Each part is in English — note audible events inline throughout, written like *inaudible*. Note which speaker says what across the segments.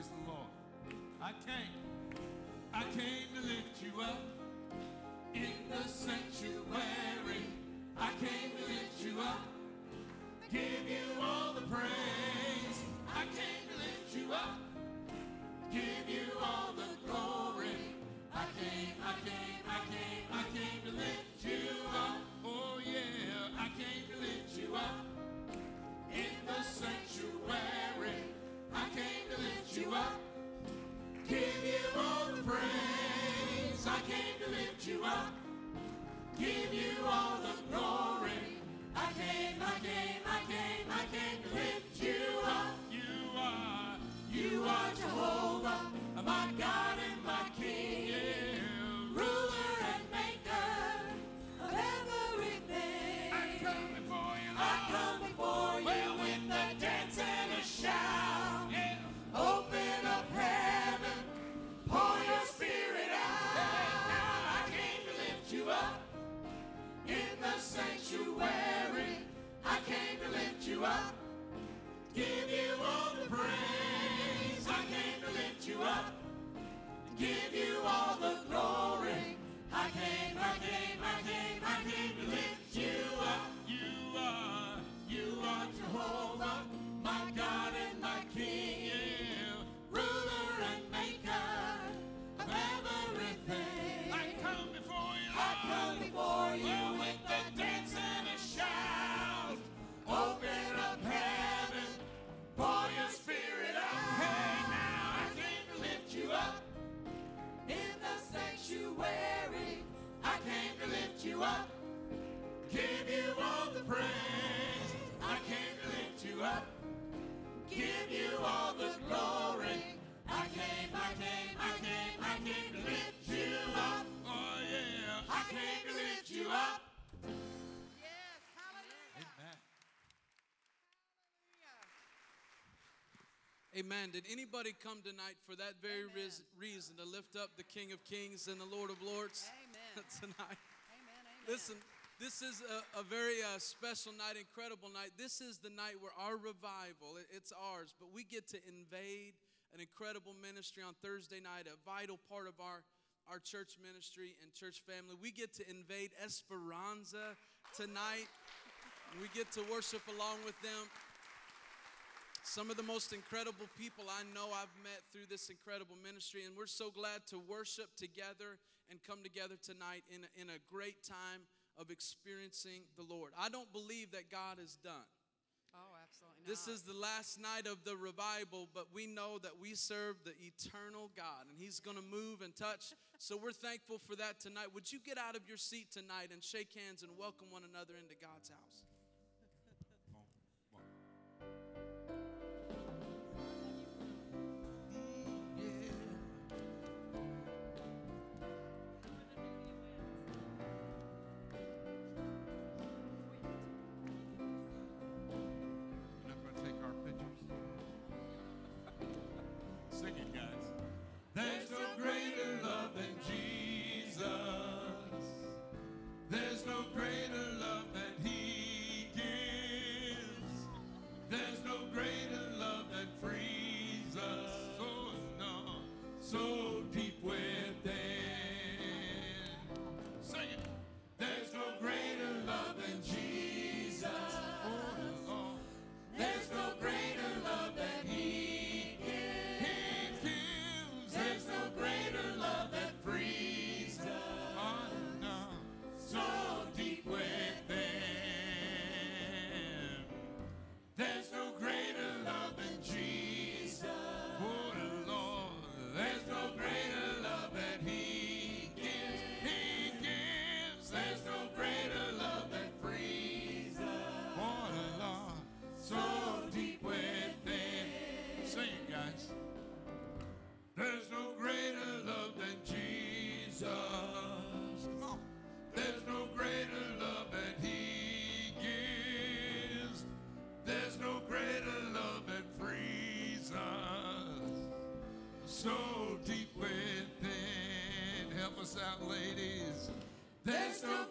Speaker 1: Praise the Lord. I came, I came to lift you up in the sanctuary. I came to lift you up, give you all the praise. I came to lift you up, Amen.
Speaker 2: Did anybody come tonight for that very reason to lift up the King of Kings and the Lord of Lords
Speaker 3: Amen. *laughs*
Speaker 2: tonight?
Speaker 3: Amen, amen.
Speaker 2: Listen, this is a, a very uh, special night, incredible night. This is the night where our revival, it- it's ours, but we get to invade an incredible ministry on Thursday night, a vital part of our, our church ministry and church family. We get to invade Esperanza tonight. we get to worship along with them. Some of the most incredible people I know I've met through this incredible ministry, and we're so glad to worship together and come together tonight in a, in a great time of experiencing the Lord. I don't believe that God is done.
Speaker 3: Oh, absolutely not.
Speaker 2: This is the last night of the revival, but we know that we serve the eternal God and He's gonna move and touch. So we're thankful for that tonight. Would you get out of your seat tonight and shake hands and welcome one another into God's house?
Speaker 1: So deep within. Help us out, ladies. There's no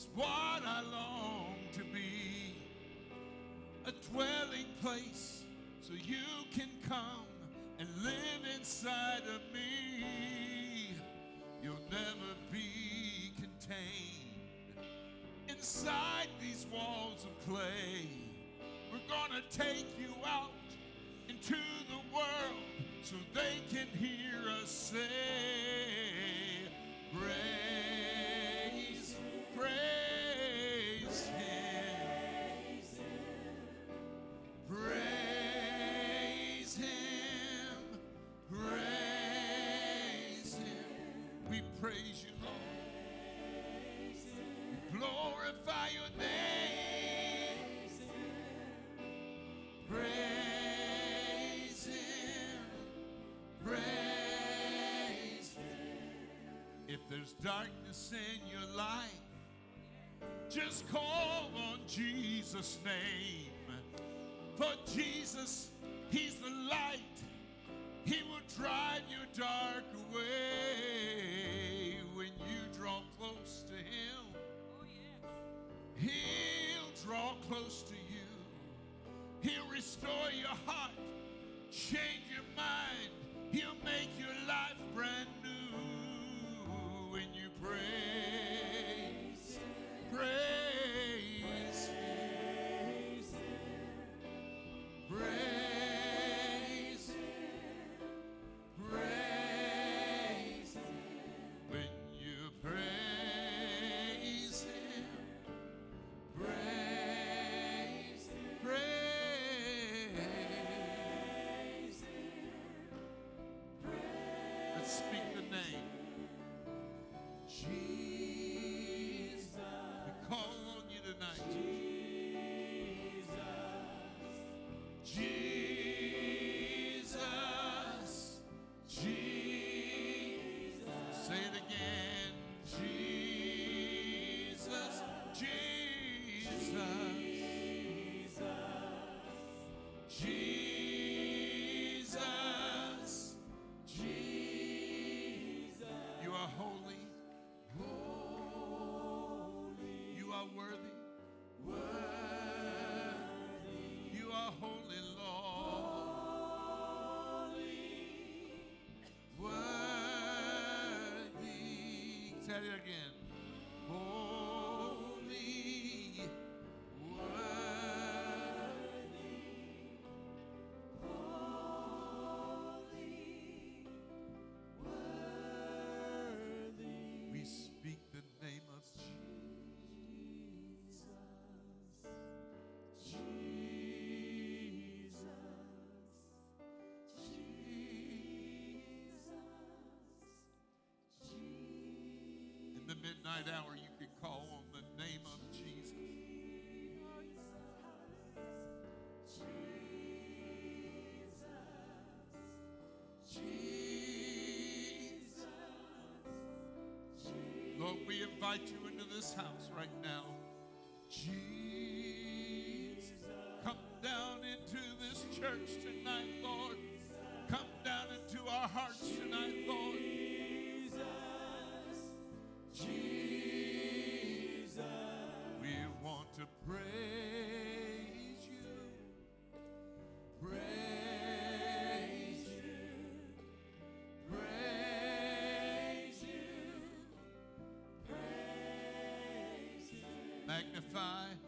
Speaker 1: is what I long to be. A dwelling place so you can come and live inside of me. You'll never be contained inside these walls of clay. We're gonna take you out into the world so they can hear us say, praise you, Lord. Glorify your name. Praise Him, praise Him. If there's darkness in your life, just call on Jesus' name. For Jesus, He's the light. He will drive your dark away draw close to you. He'll restore your heart, change your mind. He'll make your life brand new It again. Midnight hour, you can call on the name of Jesus. Jesus. Lord, we invite you into this house right now. Jesus. Come down into this church tonight, Magnify,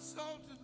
Speaker 1: exalted,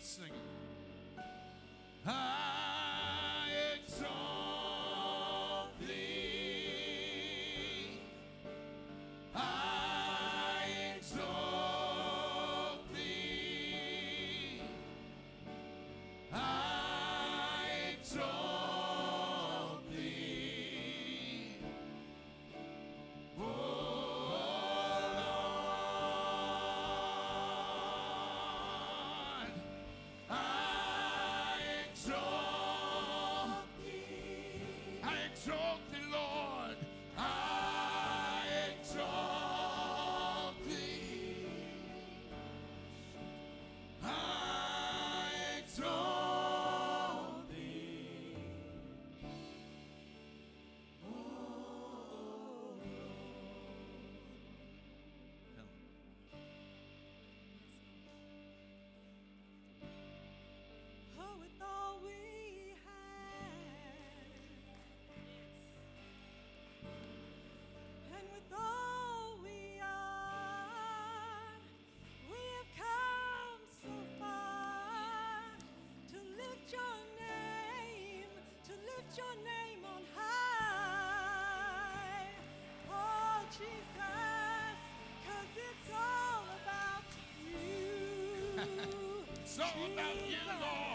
Speaker 1: Let's sing exalt thee, Lord. I
Speaker 4: all
Speaker 1: about you, Lord.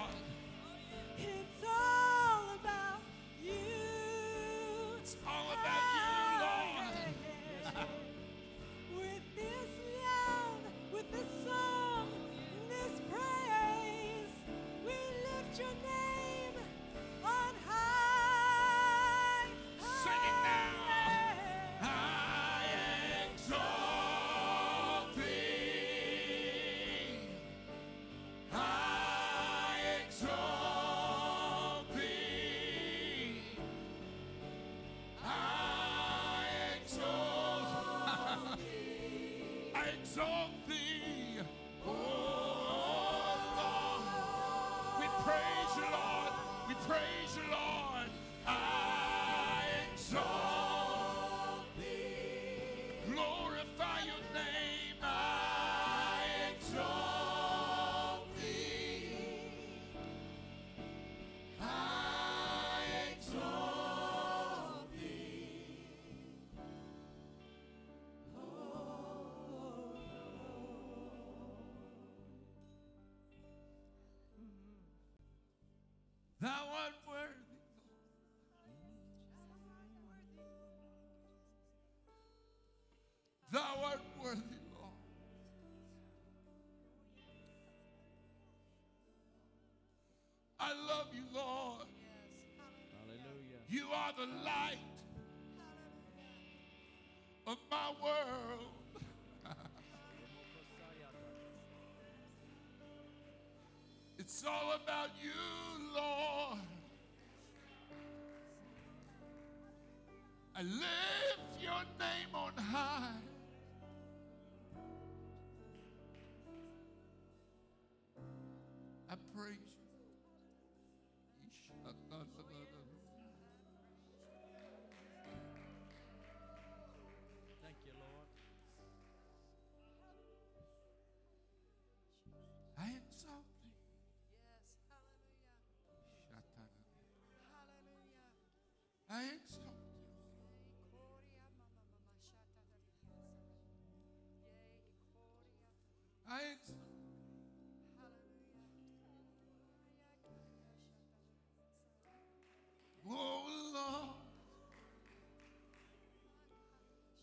Speaker 1: Exalt thee. Oh Lord. We praise you, Lord. We praise you, Lord. I exalt worthy, Lord. I love you, Lord. You are the light of my world. *laughs* It's all about you, Lord. I lift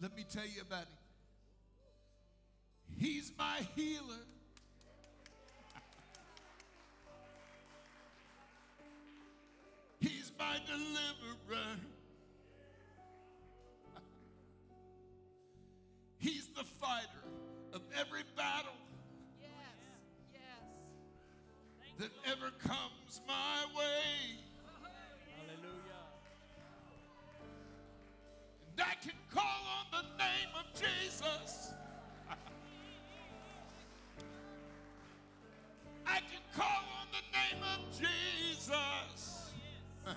Speaker 1: Let me tell you about him. He's my healer. He's my deliverer. He's the fighter of every battle
Speaker 3: Yes. Yes.
Speaker 1: that ever comes my name of Jesus. *laughs*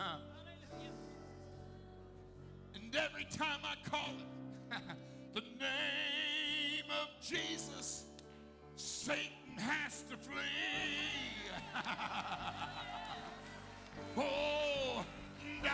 Speaker 1: and every time I call it, *laughs* the name of Jesus, Satan has to flee. *laughs* oh, and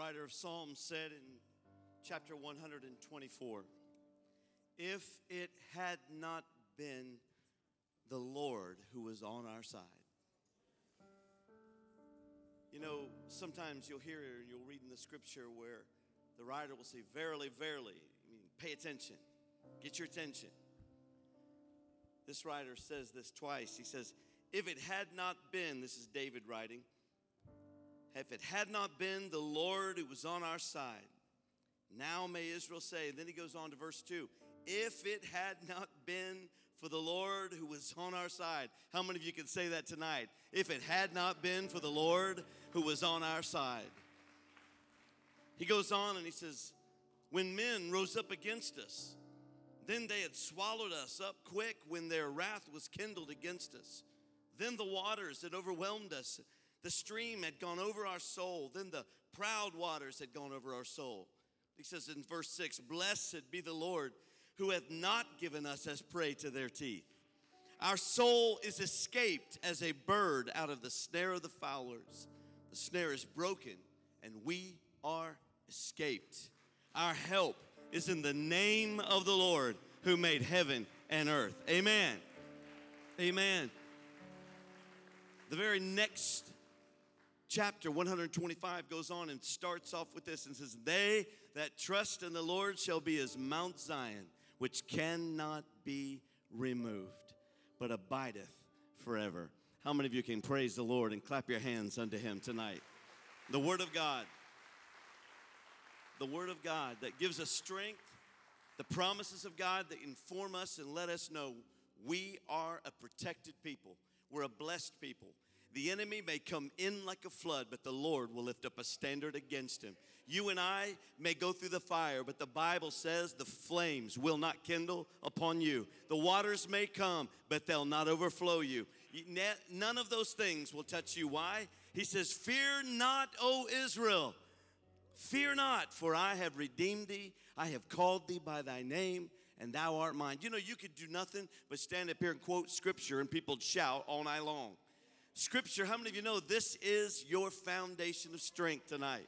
Speaker 5: writer of Psalms said in chapter 124 If it had not been the Lord who was on our side. You know, sometimes you'll hear and you'll read in the scripture where the writer will say, Verily, verily. I mean, pay attention, get your attention. This writer says this twice. He says, If it had not been, this is David writing, if it had not been the Lord who was on our side, now may Israel say, then he goes on to verse 2 if it had not been for the Lord who was on our side. How many of you can say that tonight? If it had not been for the Lord who was on our side. He goes on and he says, When men rose up against us, then they had swallowed us up quick when their wrath was kindled against us. Then the waters had overwhelmed us. The stream had gone over our soul. Then the proud waters had gone over our soul. He says in verse 6 Blessed be the Lord who hath not given us as prey to their teeth. Our soul is escaped as a bird out of the snare of the fowlers. The snare is broken, and we are escaped. Our help is in the name of the Lord who made heaven and earth. Amen. Amen. The very next chapter 125 goes on and starts off with this and says, They that trust in the Lord shall be as Mount Zion which cannot be removed, but abideth forever. How many of you can praise the Lord and clap your hands unto Him tonight? The Word of God, the Word of God that gives us strength, the promises of God that inform us and let us know we are a protected people, we're a blessed people. The enemy may come in like a flood, but the Lord will lift up a standard against him. You and I may go through the fire, but the Bible says the flames will not kindle upon you. The waters may come, but they'll not overflow you. None of those things will touch you. Why? He says, Fear not, O Israel. Fear not, for I have redeemed thee. I have called thee by thy name, and thou art mine. You know, you could do nothing but stand up here and quote scripture, and people shout all night long. Scripture, how many of you know this is your foundation of strength tonight?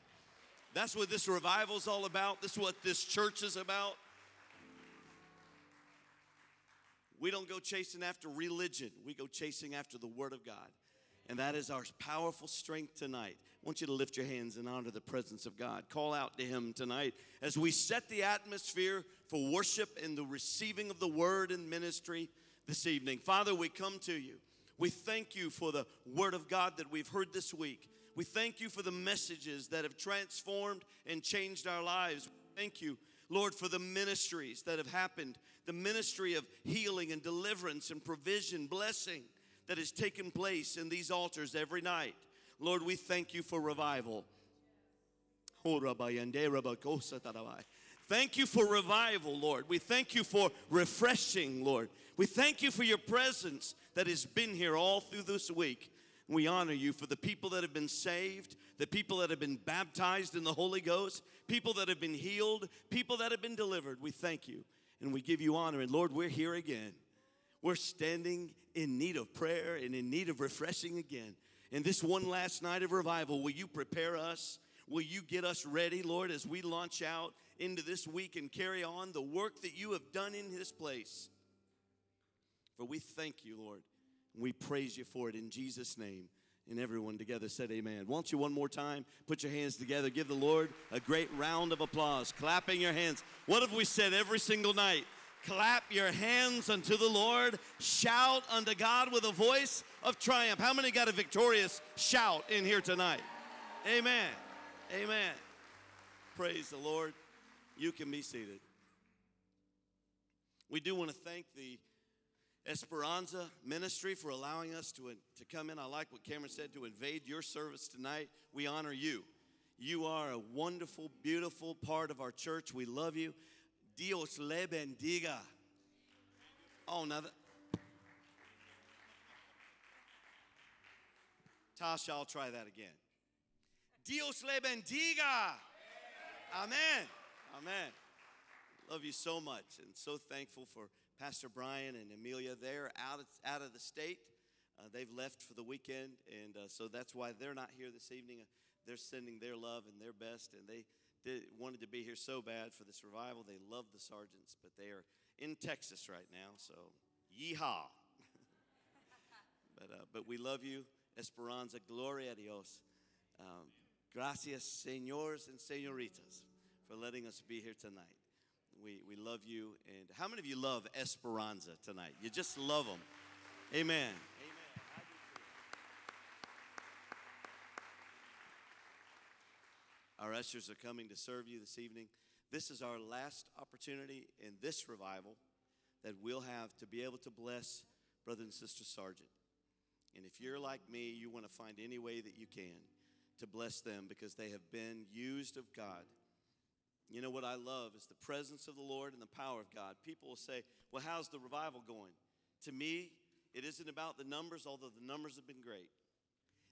Speaker 5: That's what this revival is all about. This is what this church is about. We don't go chasing after religion, we go chasing after the Word of God. And that is our powerful strength tonight. I want you to lift your hands and honor the presence of God. Call out to Him tonight as we set the atmosphere for worship and the receiving of the Word and ministry this evening. Father, we come to you. We thank you for the word of God that we've heard this week. We thank you for the messages that have transformed and changed our lives. Thank you, Lord, for the ministries that have happened, the ministry of healing and deliverance and provision, blessing that has taken place in these altars every night. Lord, we thank you for revival. Thank you for revival, Lord. We thank you for refreshing, Lord. We thank you for your presence that has been here all through this week. We honor you for the people that have been saved, the people that have been baptized in the Holy Ghost, people that have been healed, people that have been delivered. We thank you and we give you honor. And Lord, we're here again. We're standing in need of prayer and in need of refreshing again. And this one last night of revival, will you prepare us? Will you get us ready, Lord, as we launch out into this week and carry on the work that you have done in this place? For we thank you, Lord. We praise you for it in Jesus' name. And everyone together said, Amen. Won't you one more time put your hands together? Give the Lord a great round of applause, clapping your hands. What have we said every single night? Clap your hands unto the Lord. Shout unto God with a voice of triumph. How many got a victorious shout in here tonight? Amen. Amen. Praise the Lord. You can be seated. We do want to thank the Esperanza Ministry for allowing us to, to come in. I like what Cameron said to invade your service tonight. We honor you. You are a wonderful, beautiful part of our church. We love you. Dios le bendiga. Oh, now that, Tasha, I'll try that again. Dios le bendiga. Amen. Amen. Love you so much and so thankful for Pastor Brian and Amelia. They're out of, out of the state. Uh, they've left for the weekend, and uh, so that's why they're not here this evening. Uh, they're sending their love and their best, and they did, wanted to be here so bad for this revival. They love the Sargents, but they are in Texas right now, so yeehaw. *laughs* but, uh, but we love you, Esperanza. Gloria a Dios. Um, gracias, señores and señoritas, for letting us be here tonight. We, we love you. And how many of you love Esperanza tonight? You just love them. Amen. Amen. Our ushers are coming to serve you this evening. This is our last opportunity in this revival that we'll have to be able to bless Brother and Sister Sargent. And if you're like me, you want to find any way that you can to bless them because they have been used of God. You know what I love is the presence of the Lord and the power of God. People will say, Well, how's the revival going? To me, it isn't about the numbers, although the numbers have been great.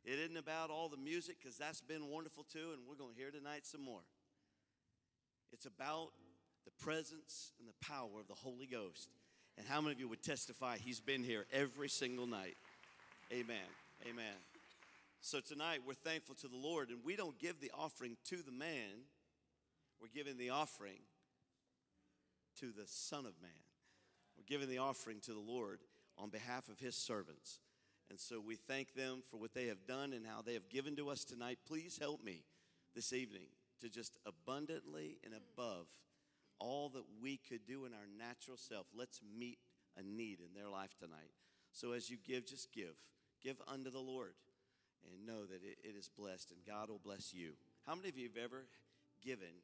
Speaker 5: It isn't about all the music, because that's been wonderful too, and we're going to hear tonight some more. It's about the presence and the power of the Holy Ghost. And how many of you would testify he's been here every single night? Amen. Amen. So tonight we're thankful to the Lord, and we don't give the offering to the man, we're giving the offering to the Son of Man. We're giving the offering to the Lord on behalf of his servants. And so we thank them for what they have done and how they have given to us tonight. Please help me this evening to just abundantly and above all that we could do in our natural self. Let's meet a need in their life tonight. So as you give, just give. Give unto the Lord and know that it, is blessed and God will bless you. How many of you have ever given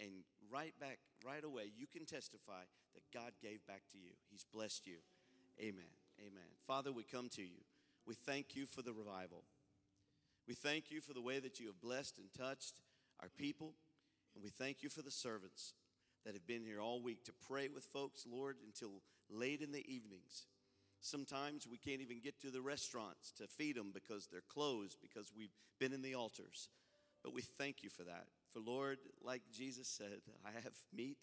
Speaker 5: and right back, right away, you can testify that God gave back to you? He's blessed you. Amen. Amen. Father, we come to you. We thank you for the revival. We thank you for the way that you have blessed and touched our people. And we thank you for the servants that have been here all week to pray with folks, Lord, until late in the evenings. Sometimes we can't even get to the restaurants to feed them because they're closed because we've been in the altars. But we thank you for that. For Lord, like Jesus said, I have meat,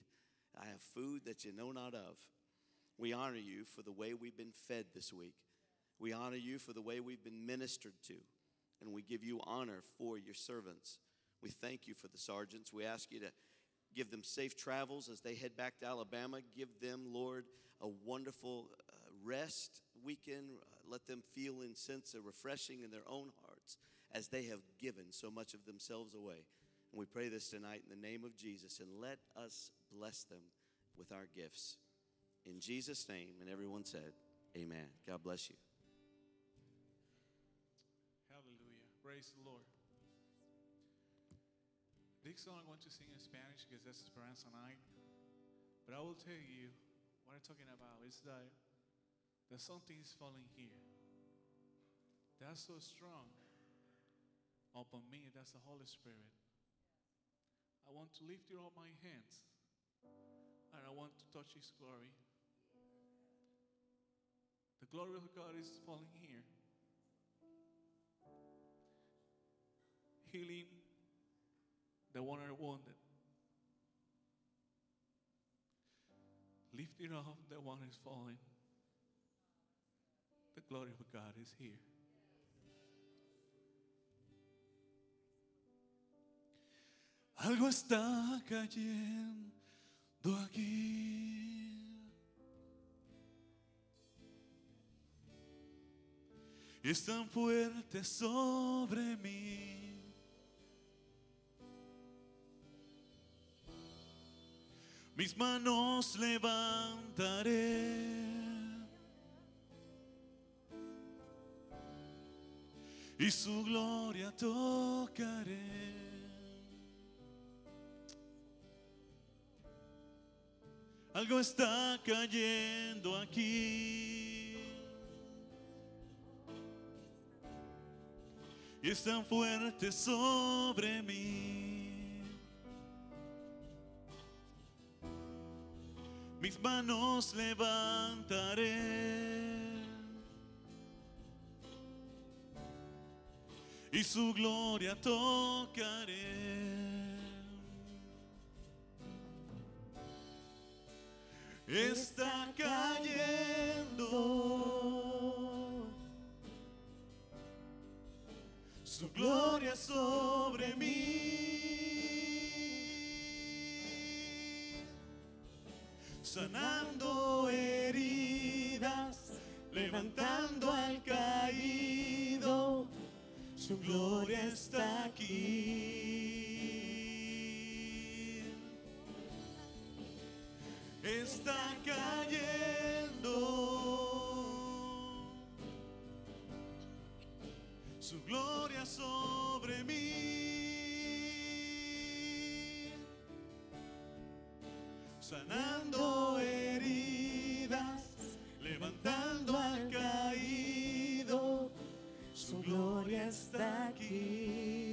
Speaker 5: I have food that you know not of. We honor you for the way we've been fed this week. We honor you for the way we've been ministered to, and we give you honor for your servants. We thank you for the Sargents. We ask you to give them safe travels as they head back to Alabama. Give them, Lord, a wonderful uh, rest weekend. Uh, let them feel and sense a refreshing in their own hearts as they have given so much of themselves away. And we pray this tonight in the name of Jesus, and let us bless them with our gifts. In Jesus' name, and everyone said, Amen. God bless you.
Speaker 6: Hallelujah. Praise the Lord. This song I'm going to sing in Spanish because that's Esperanza night. But I will tell you what I'm talking about is that, that something is falling here. That's so strong upon me. That's the Holy Spirit. I want to lift you up my hands and I want to touch His glory. The glory of God is falling here. Healing the one are wounded. Lifting up the one is falling. The glory of God is here. Algo está cayendo aquí. Es tan fuerte sobre mí. Mis manos levantaré. Y su gloria tocaré. Algo está cayendo aquí. Y es tan fuerte sobre mí. Mis manos levantaré. Y su gloria tocaré. Está cayendo. Su gloria sobre mí, sanando heridas, levantando al caído. Su gloria está aquí. está cayendo. Su gloria sobre mí. Sanando heridas, levantando al caído. Su gloria está aquí.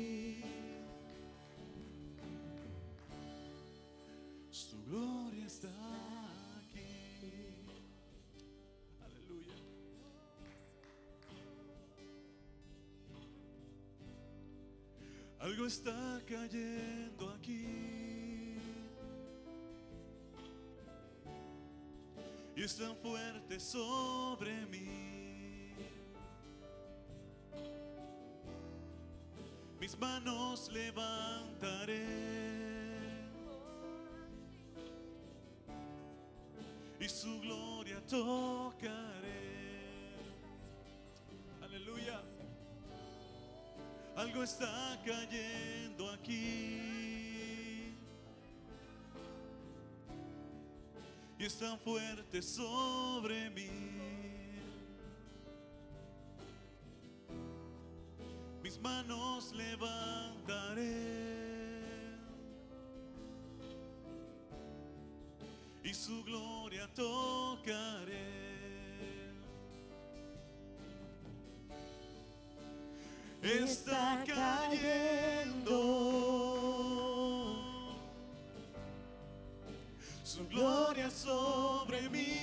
Speaker 6: Algo está cayendo aquí. Y es tan fuerte sobre mí. Mis manos levantaré. Y su gloria tocaré. Aleluya. Algo está cayendo aquí. Y es tan fuerte sobre mí. Mis manos levantaré. Y su gloria tocaré. Está cayendo su gloria sobre mí,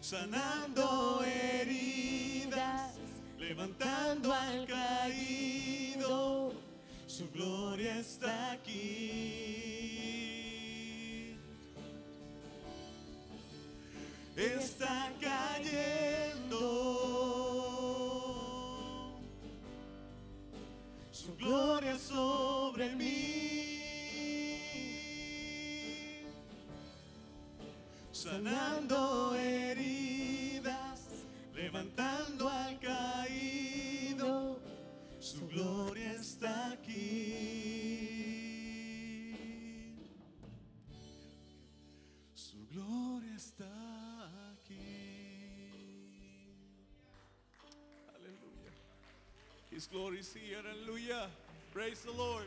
Speaker 6: sanando heridas, levantando al su gloria está aquí. Está cayendo su gloria sobre mí, sanando glory is here. Aleluya. Praise the Lord.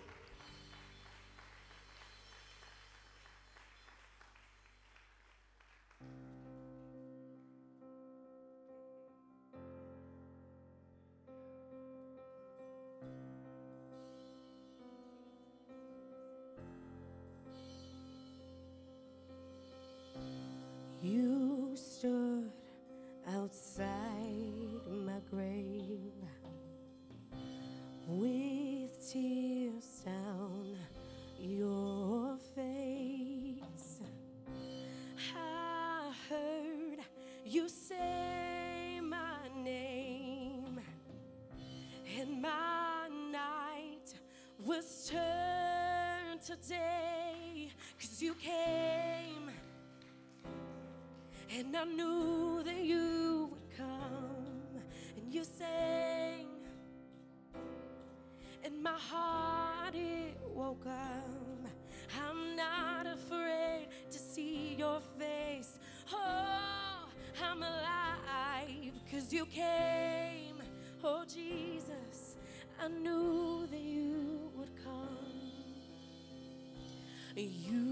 Speaker 7: You say my name, and my night was turned to day, cause you came. And I knew that you would come and you sang and my heart it woke up you came Oh Jesus, I knew that you would come. You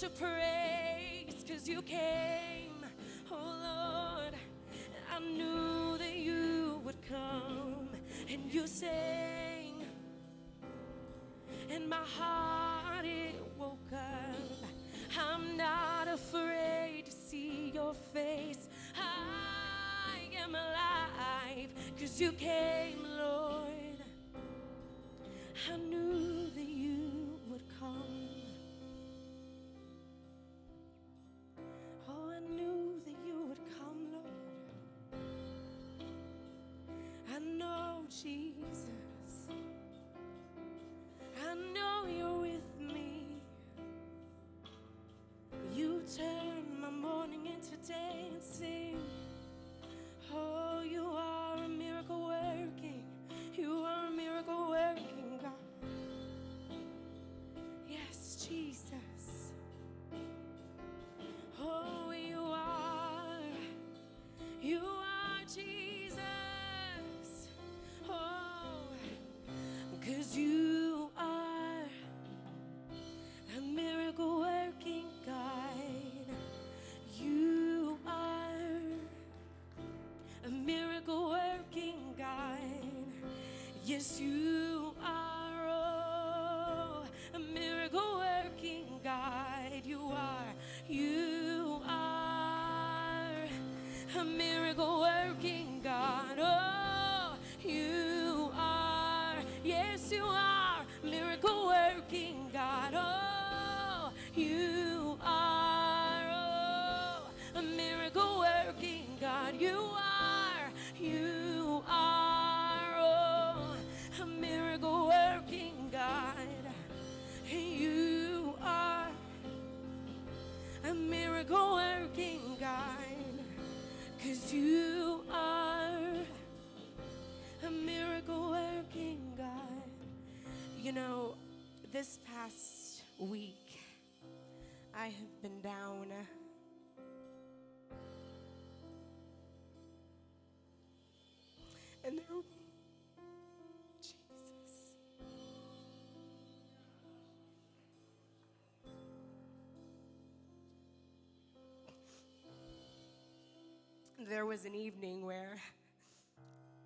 Speaker 7: to praise, cause you came, oh Lord. I knew that you would come and you sang, and my heart it woke up. I'm not afraid to see your face. I am alive because you came, Lord. I knew that you Yes, you are oh, a miracle working God. You are, you are a miracle working Cause There was an evening where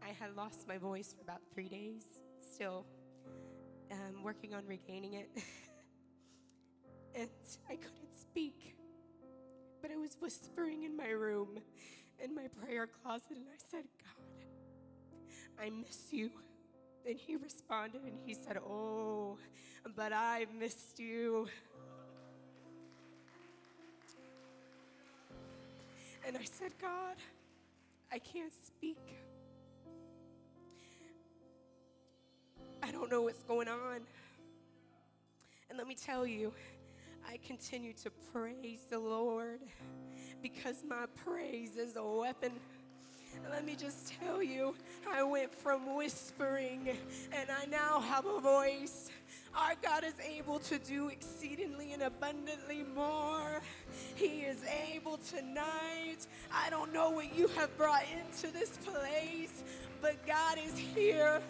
Speaker 7: I had lost my voice for about three days, still um, working on regaining it. *laughs* and I couldn't speak, but I was whispering in my room, in my prayer closet, and I said, God, I miss you. And he responded and he said, Oh, but I missed you. And I said, God, I can't speak. I don't know what's going on. And let me tell you, I continue to praise the Lord because my praise is a weapon. Let me just tell you, I went from whispering and I now have a voice. Our God is able to do exceedingly and abundantly more. He is able tonight. I don't know what you have brought into this place, but God is here.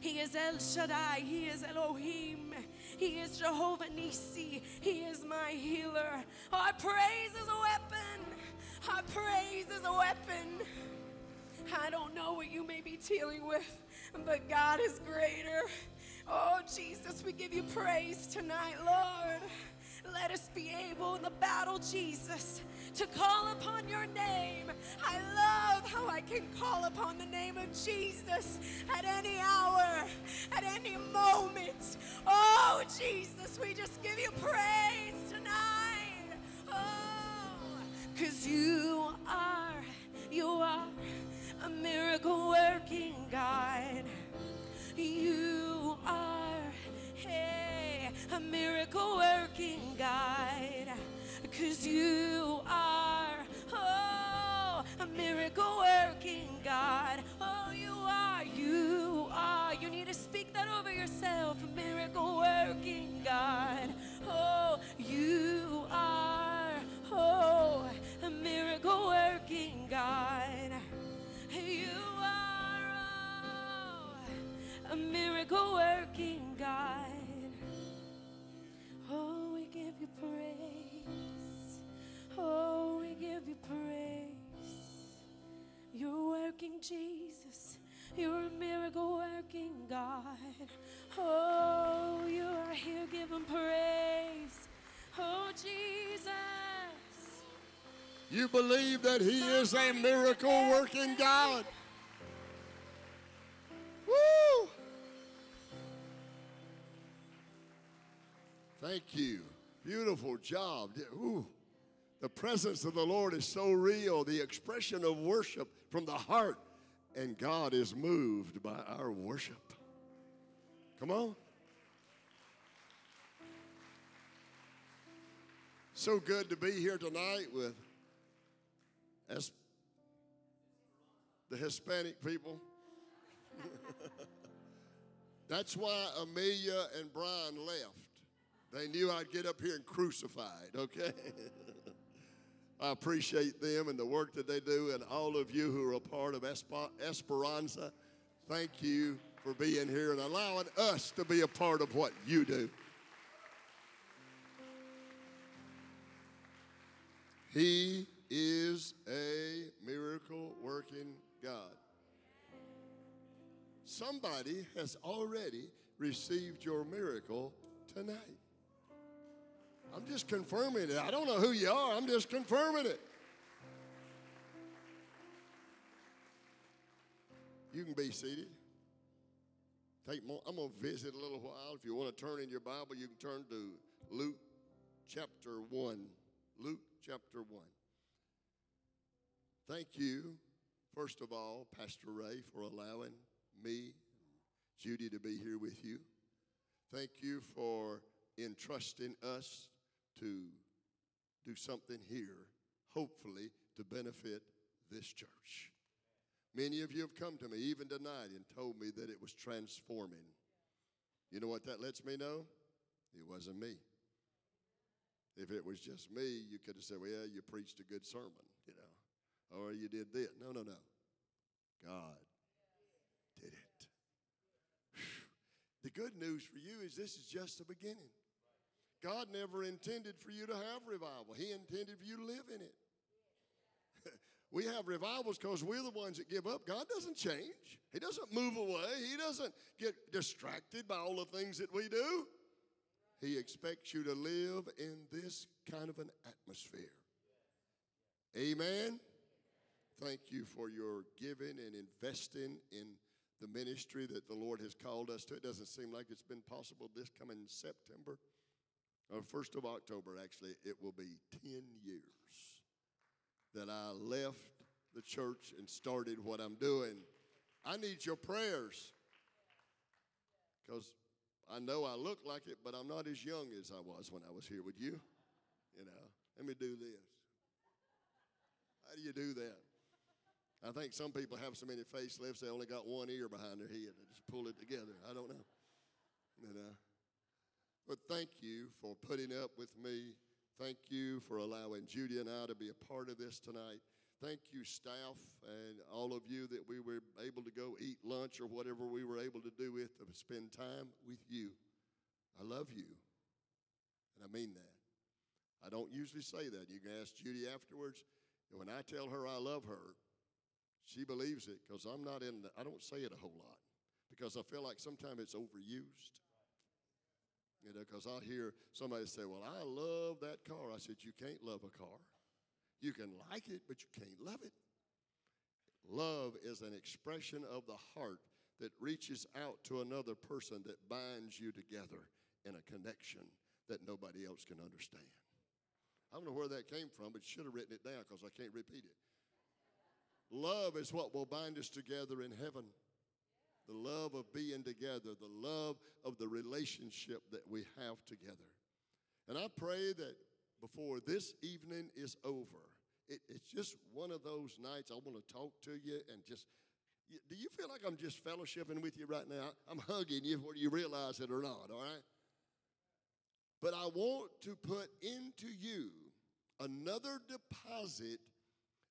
Speaker 7: He is El Shaddai. He is Elohim. He is Jehovah Nissi. He is my healer. Our praise is a weapon. Our praise is a weapon. I don't know what you may be dealing with, but God is greater. Oh, Jesus, we give you praise tonight, Lord. Let us be able in the battle, Jesus, to call upon your name. I love how I can call upon the name of Jesus at any hour, at any moment. Oh, Jesus, we just give you praise tonight. Oh, because you are, you are a miracle working God. You are, hey, a miracle working God. Cause you are, oh, a miracle working God. Oh, you are, you are. You need to speak that over yourself. A miracle working God. Oh, you are, oh, a miracle working God. You are, oh, a miracle working God. Oh, we give you praise. Oh, we give you praise. You're working, Jesus. You're a miracle working God. Oh, you are here, giving praise. Oh, Jesus.
Speaker 8: You believe that He is a miracle working God. Woo! Thank you. Beautiful job. Ooh. The presence of the Lord is so real, the expression of worship from the heart, and God is moved by our worship. Come on. So good to be here tonight with as the Hispanic people. *laughs* That's why Amelia and Brian left. They knew I'd get up here and crucified, okay? *laughs* I appreciate them and the work that they do, and all of you who are a part of Esperanza. Thank you for being here and allowing us to be a part of what you do. He is a miracle working God. somebody has already received your miracle tonight. I'm just confirming it. I don't know who you are, I'm just confirming it. You can be seated. Take more. I'm going to visit a little while. If you want to turn in your Bible, you can turn to Luke chapter 1. Luke chapter 1. Thank you, first of all, Pastor Ray, for allowing me, Judy, to be here with you. Thank you for entrusting us to do something here, hopefully to benefit this church. Many of you have come to me, even tonight, and told me that it was transforming. You know what that lets me know? It wasn't me. If it was just me, you could have said, well, you preached a good sermon, or you did this. No, no, no. God did it. The good news for you is this is just the beginning. God never intended for you to have revival, He intended for you to live in it. *laughs* we have revivals because we're the ones that give up. God doesn't change, He doesn't move away, He doesn't get distracted by all the things that we do. He expects you to live in this kind of an atmosphere. Amen. Thank you for your giving and investing in the ministry that the Lord has called us to. It doesn't seem like it's been possible this coming September, uh, or 1st of October, actually, it will be 10 years that I left the church and started what I'm doing. I need your prayers because I know I look like it, but I'm not as young as I was when I was here with you. You know, let me do this. How do you do that? I think some people have so many facelifts they only got one ear behind their head. They just pull it together. I don't know. You know. Uh, but thank you for putting up with me. Thank you for allowing Judy and I to be a part of this tonight. Thank you, staff, and all of you that we were able to go eat lunch or whatever we were able to do with to spend time with you. I love you, and I mean that. I don't usually say that. You can ask Judy afterwards. When I tell her I love her, she believes it because I'm not in. The, I don't say it a whole lot because I feel like sometimes it's overused. You know, because I hear somebody say, "Well, I love that car." I said, "You can't love a car." You can like it, but you can't love it. Love is an expression of the heart that reaches out to another person that binds you together in a connection that nobody else can understand. I don't know where that came from, but should have written it down because I can't repeat it. Love is what will bind us together in heaven. The love of being together, the love of the relationship that we have together. And I pray that before this evening is over. It, it's just one of those nights I want to talk to you and just. Do you feel like I'm just fellowshipping with you right now? I'm hugging you whether you realize it or not, all right? But I want to put into you another deposit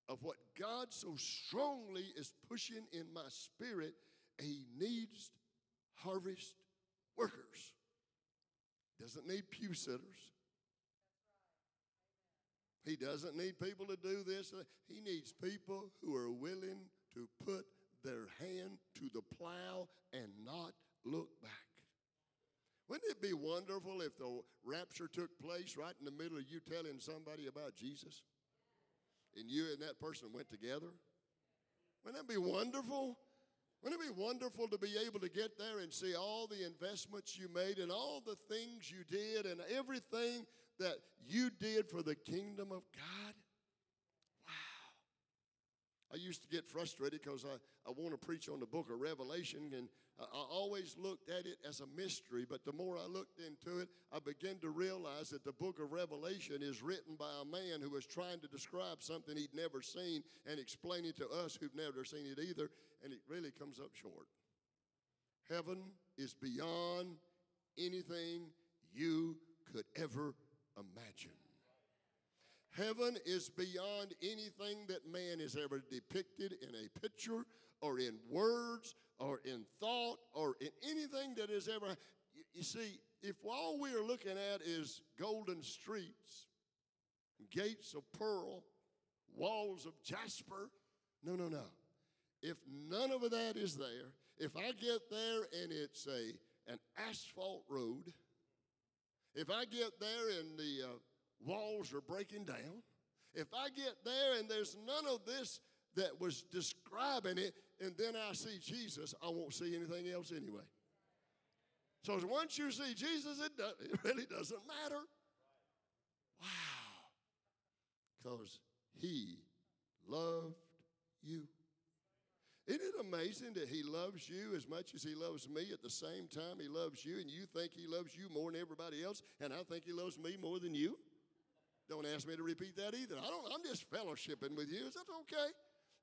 Speaker 8: of what God so strongly is pushing in my spirit. He needs harvest workers. Doesn't need pew sitters. He doesn't need people to do this. He needs people who are willing to put their hand to the plow and not look back. Wouldn't it be wonderful if the rapture took place right in the middle of you telling somebody about Jesus? And you and that person went together? Wouldn't that be wonderful? Wouldn't it be wonderful to be able to get there and see all the investments you made and all the things you did and everything that you did for the kingdom of God? I used to get frustrated because I, I want to preach on the book of Revelation, and I, I always looked at it as a mystery. But the more I looked into it, I began to realize that the book of Revelation is written by a man who was trying to describe something he'd never seen and explain it to us who've never seen it either, and it really comes up short. Heaven is beyond anything you could ever imagine. Heaven is beyond anything that man has ever depicted in a picture or in words or in thought or in anything that has ever. You see, if all we are looking at is golden streets, gates of pearl, walls of jasper, no, no, no. If none of that is there, if I get there and it's a an asphalt road, if I get there and the uh, walls are breaking down, if I get there and there's none of this that was describing it, and then I see Jesus, I won't see anything else anyway. So once you see Jesus, it, do, it really doesn't matter. Wow. Because he loved you. Isn't it amazing that he loves you as much as he loves me at the same time he loves you, and you think he loves you more than everybody else, and I think he loves me more than you? Don't ask me to repeat that either. I don't, I'm just fellowshipping with you. Is that okay?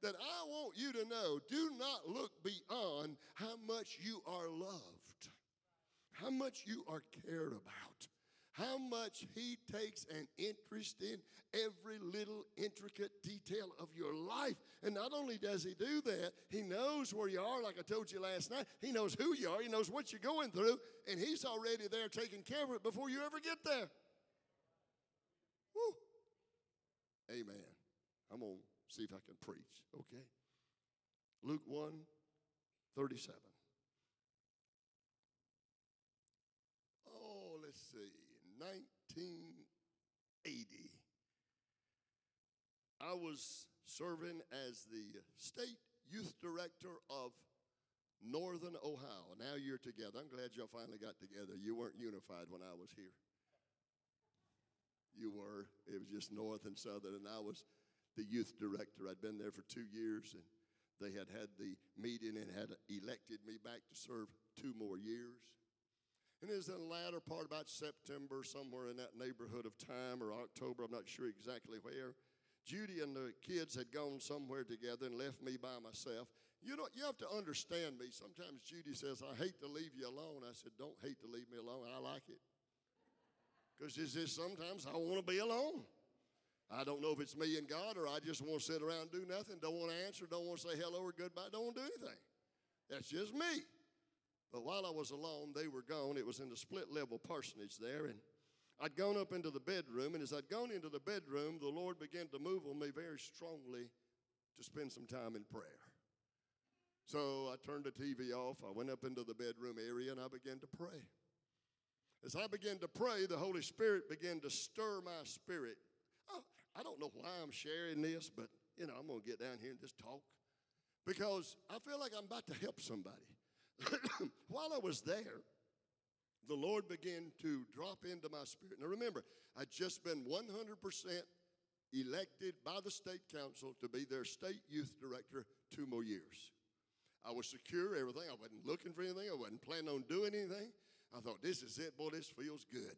Speaker 8: That I want you to know do not look beyond how much you are loved, how much you are cared about how much he takes an interest in every little intricate detail of your life. And not only does he do that, he knows where you are, like I told you last night. He knows who you are, he knows what you're going through, and he's already there taking care of it before you ever get there. Woo. Amen. I'm going to see if I can preach, okay? Luke 1 37. Oh, let's see. 1980, I was serving as the state youth director of Northern Ohio. Now you're together. I'm glad y'all finally got together. You weren't unified when I was here. You were. It was just North and Southern, and I was the youth director. I'd been there for two years, and they had had the meeting and had elected me back to serve two more years. And it was in the latter part, about September, somewhere in that neighborhood of time, or October, I'm not sure exactly where. Judy and the kids had gone somewhere together and left me by myself. You know, you have to understand me. Sometimes Judy says, I hate to leave you alone. I said, Don't hate to leave me alone. I like it. Because it's just sometimes I want to be alone. I don't know if it's me and God or I just want to sit around and do nothing, don't want to answer, don't want to say hello or goodbye, don't want to do anything. That's just me. But while I was alone, they were gone. It was in the split level parsonage there. And I'd gone up into the bedroom. And as I'd gone into the bedroom, the Lord began to move on me very strongly to spend some time in prayer. So I turned the TV off. I went up into the bedroom area and I began to pray. As I began to pray, the Holy Spirit began to stir my spirit. Oh, I don't know why I'm sharing this, but you know, I'm going to get down here and just talk because I feel like I'm about to help somebody. *coughs* while I was there, the Lord began to drop into my spirit. Now remember, I'd just been 100% elected by the state council to be their state youth director two more years. I was secure, everything. I wasn't looking for anything. I wasn't planning on doing anything. I thought, this is it, boy, this feels good.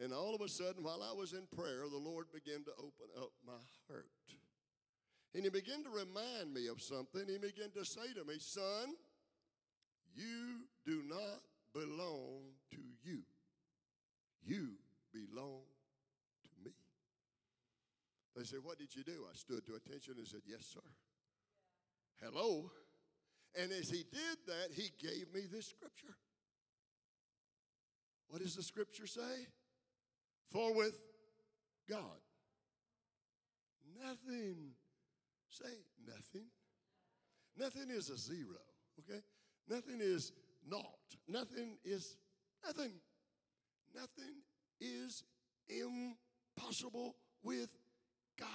Speaker 8: And all of a sudden, while I was in prayer, the Lord began to open up my heart. And He began to remind me of something. He began to say to me, Son, you do not belong to you. You belong to me. They said, What did you do? I stood to attention and said, Yes, sir. Hello. And as he did that, he gave me this scripture. What does the scripture say? For with God, nothing, say nothing. Nothing is a zero, okay? Nothing is naught. Nothing is nothing. Nothing is impossible with God.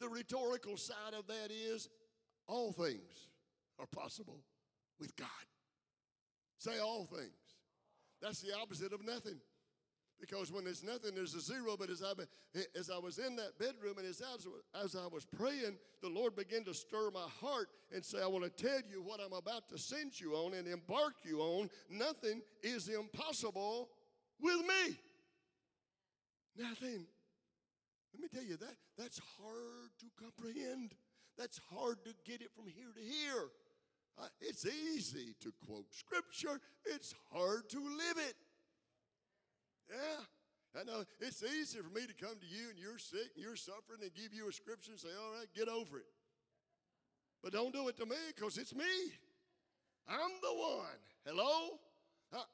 Speaker 8: The rhetorical side of that is all things are possible with God. Say all things. That's the opposite of nothing. Because when there's nothing, there's a zero. But as I, as I was in that bedroom and as I, was, as I was praying, the Lord began to stir my heart and say, I want to tell you what I'm about to send you on and embark you on. Nothing is impossible with me. Nothing. Let me tell you that that's hard to comprehend. That's hard to get it from here to here. Uh, it's easy to quote scripture, it's hard to live it. Yeah. I know it's easy for me to come to you and you're sick and you're suffering and give you a scripture and say, all right, get over it. But don't do it to me because it's me. I'm the one. Hello?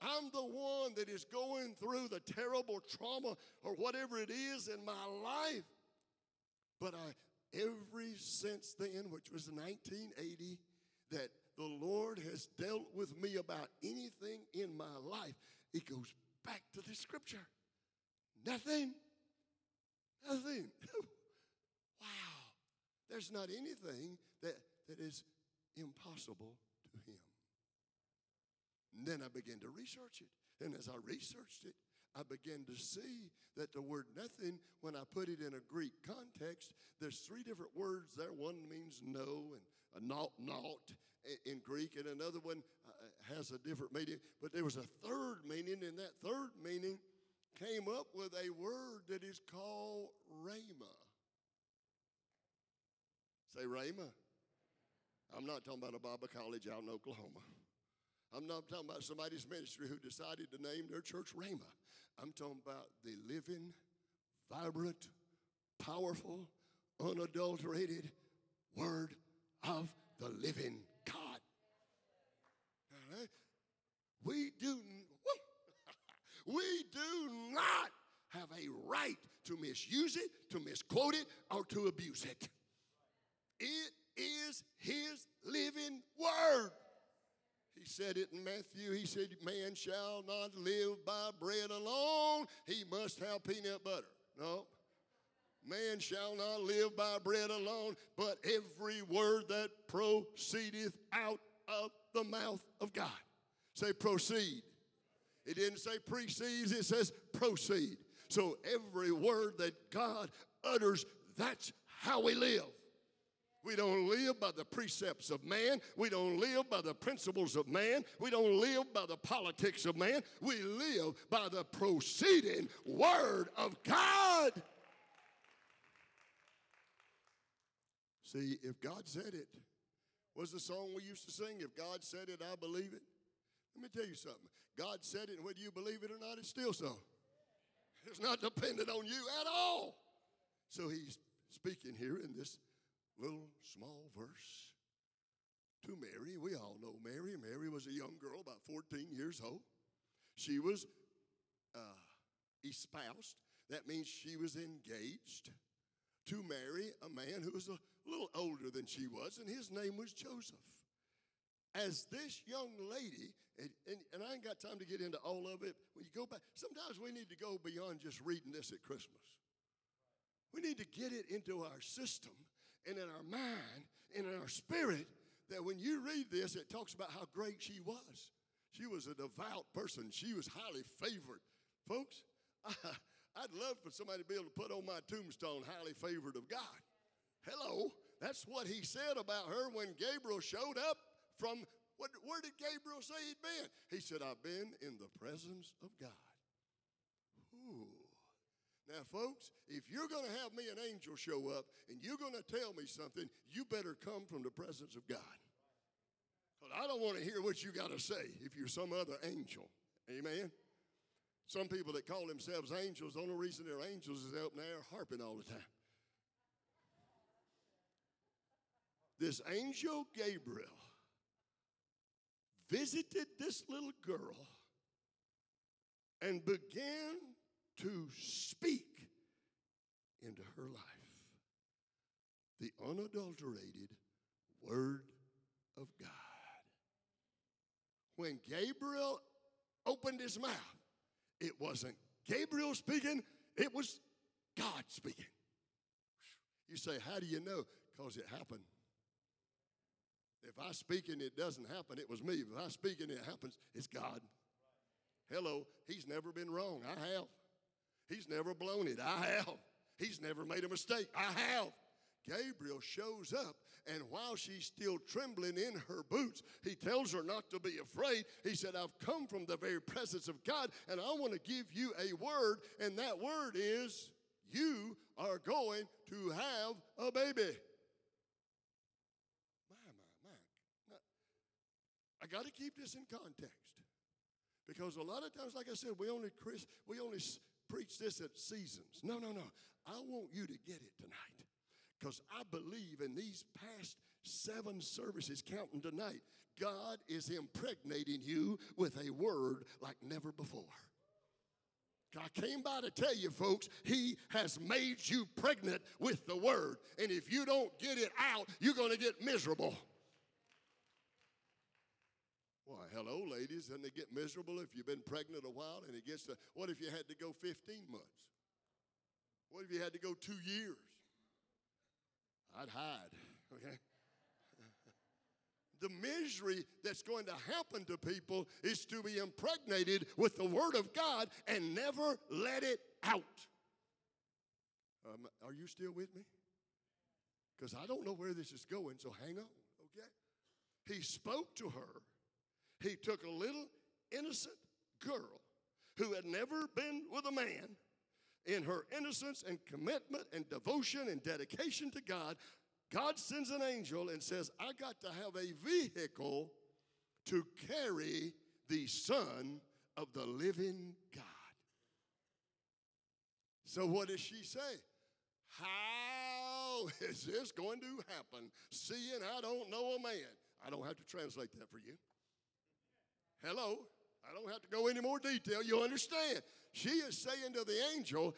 Speaker 8: I'm the one that is going through the terrible trauma or whatever it is in my life. But I, every since then, which was 1980, that the Lord has dealt with me about anything in my life, it goes back to the scripture. Nothing. Nothing. *laughs* wow. There's not anything that, that is impossible to him. And then I began to research it. And as I researched it, I began to see that the word nothing, when I put it in a Greek context, there's three different words there. One means no, and a naught, naught in Greek, and another one uh, has a different meaning. But there was a third meaning, and that third meaning came up with a word that is called rhema. Say rhema. I'm not talking about a Bible college out in Oklahoma. I'm not talking about somebody's ministry who decided to name their church Rhema. I'm talking about the living, vibrant, powerful, unadulterated Word of the living God. All right? We do, *laughs* we do not have a right to misuse it, to misquote it, or to abuse it. It is His living Word. He said it in Matthew. He said, Man shall not live by bread alone, he must have peanut butter. No. Man shall not live by bread alone, but every word that proceedeth out of the mouth of God. Say, proceed. It didn't say precedes, it says proceed. So every word that God utters, that's how we live. We don't live by the precepts of man. We don't live by the principles of man. We don't live by the politics of man. We live by the proceeding word of God. See, if God said it, was the song we used to sing? If God said it, I believe it. Let me tell you something. God said it, and whether you believe it or not, it's still so. It's not dependent on you at all. So he's speaking here in this little small verse to Mary. We all know Mary. Mary was a young girl, about 14 years old. She was uh, espoused. That means she was engaged to marry a man who was a little older than she was, and his name was Joseph. As this young lady, and, and, and I ain't got time to get into all of it, when you go back, sometimes we need to go beyond just reading this at Christmas. We need to get it into our system and in our mind and in our spirit that when you read this, it talks about how great she was. She was a devout person, she was highly favored. Folks, I, *laughs* I'd love for somebody to be able to put on my tombstone, highly favored of God. Hello, that's what he said about her when Gabriel showed up from what, where did Gabriel say he'd been? He said, I've been in the presence of God. Ooh. Now, folks, if you're going to have me an angel show up and you're going to tell me something, you better come from the presence of God. Because I don't want to hear what you got to say if you're some other angel. Amen? Some people that call themselves angels, the only reason they're angels is they're up there harping all the time. This angel Gabriel visited this little girl and began to speak into her life the unadulterated Word of God. When Gabriel opened his mouth, it wasn't Gabriel speaking, it was God speaking. You say, How do you know? Because it happened. If I speak and it doesn't happen, it was me. If I speak and it happens, it's God. Hello, he's never been wrong. I have. He's never blown it. I have. He's never made a mistake. I have. Gabriel shows up, and while she's still trembling in her boots, he tells her not to be afraid. He said, I've come from the very presence of God, and I want to give you a word, and that word is, You are going to have a baby. My, my, my. Now, I got to keep this in context. Because a lot of times, like I said, we only Chris, we only preach this at seasons. No, no, no. I want you to get it tonight. Because I believe in these past seven services, counting tonight, God is impregnating you with a word like never before. I came by to tell you, folks, He has made you pregnant with the word. And if you don't get it out, you're going to get miserable. Why, hello, ladies. Doesn't it get miserable if you've been pregnant a while and it gets to, what if you had to go 15 months? What if you had to go two years? I'd hide, *laughs* okay? The misery that's going to happen to people is to be impregnated with the Word of God and never let it out. Um, are you still with me? Because I don't know where this is going, so hang on, okay? He spoke to her. He took a little innocent girl who had never been with a man in her innocence and commitment and devotion and dedication to God. God sends an angel and says, I got to have a vehicle to carry the Son of the living God. So, what does she say? How is this going to happen? Seeing I don't know a man. I don't have to translate that for you. Hello? I don't have to go any more detail. You understand? She is saying to the angel,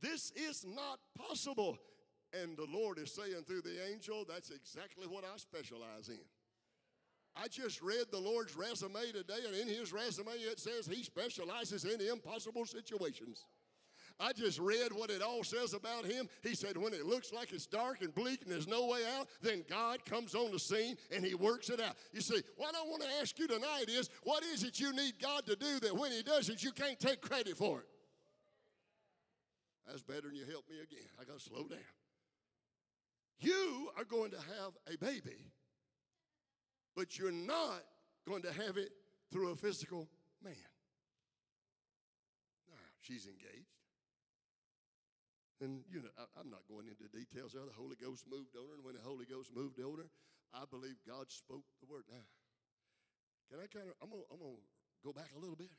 Speaker 8: This is not possible. And the Lord is saying through the angel, That's exactly what I specialize in. I just read the Lord's resume today, and in his resume it says he specializes in impossible situations. I just read what it all says about him. He said, when it looks like it's dark and bleak and there's no way out, then God comes on the scene and he works it out. You see, what I want to ask you tonight is what is it you need God to do that when he does it, you can't take credit for it? That's better than you help me again. I got to slow down. You are going to have a baby, but you're not going to have it through a physical man. Now, she's engaged. And, you know, I, am not going into details there. The Holy Ghost moved on her, and when the Holy Ghost moved on her, I believe God spoke the word. Now, can I kind of, I'm going I'm to go back a little bit.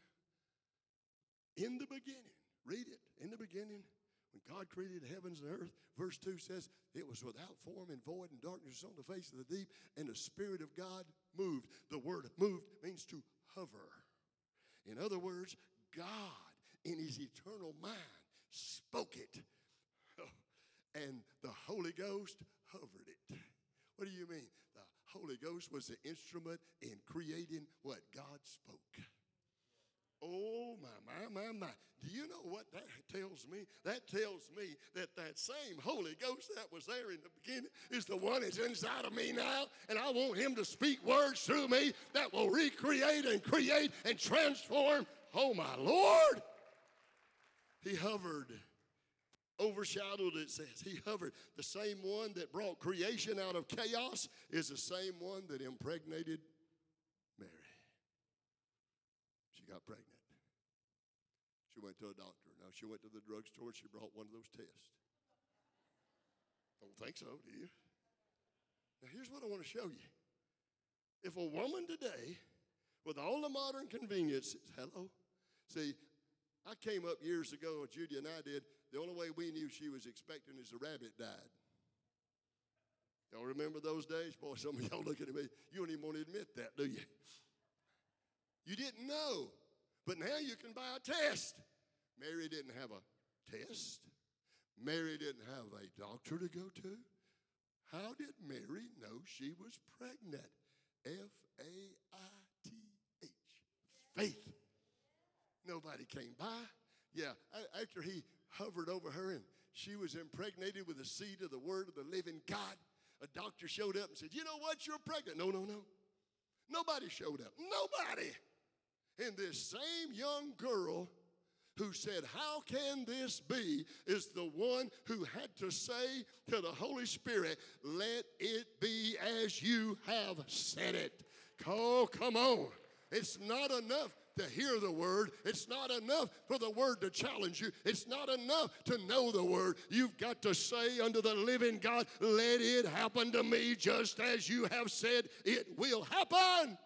Speaker 8: In the beginning, read it. In the beginning, when God created the heavens and earth, verse 2 says, it was without form and void, and darkness on the face of the deep, and the Spirit of God moved. The word moved means to hover. In other words, God, in his eternal mind, spoke it and the Holy Ghost hovered it. What do you mean? The Holy Ghost was the instrument in creating what God spoke. Oh, my, my, my, my. Do you know what that tells me? That tells me that that same Holy Ghost that was there in the beginning is the one that's inside of me now, and I want Him to speak words through me that will recreate and create and transform. Oh, my Lord. He hovered overshadowed, it says. He hovered. The same one that brought creation out of chaos is the same one that impregnated Mary. She got pregnant. She went to a doctor. Now, she went to the drugstore and she brought one of those tests. Don't think so, do you? Now, here's what I want to show you. If a woman today, with all the modern conveniences, hello, see, I came up years ago, Judy and I did, the only way we knew she was expecting is the rabbit died. Y'all remember those days? Boy, some of y'all looking at me, you don't even want to admit that, do you? You didn't know. But now you can buy a test. Mary didn't have a test. Mary didn't have a doctor to go to. How did Mary know she was pregnant? F A I T H. Faith. Nobody came by. Yeah, after he hovered over her and she was impregnated with the seed of the word of the living God. A doctor showed up and said, You know what? You're pregnant. No, no, no. Nobody showed up. Nobody. And this same young girl who said, How can this be? is the one who had to say to the Holy Spirit, Let it be as you have said it. Oh, come on. It's not enough to hear the word. It's not enough for the word to challenge you. It's not enough to know the word. You've got to say unto the living God, let it happen to me just as you have said it will happen.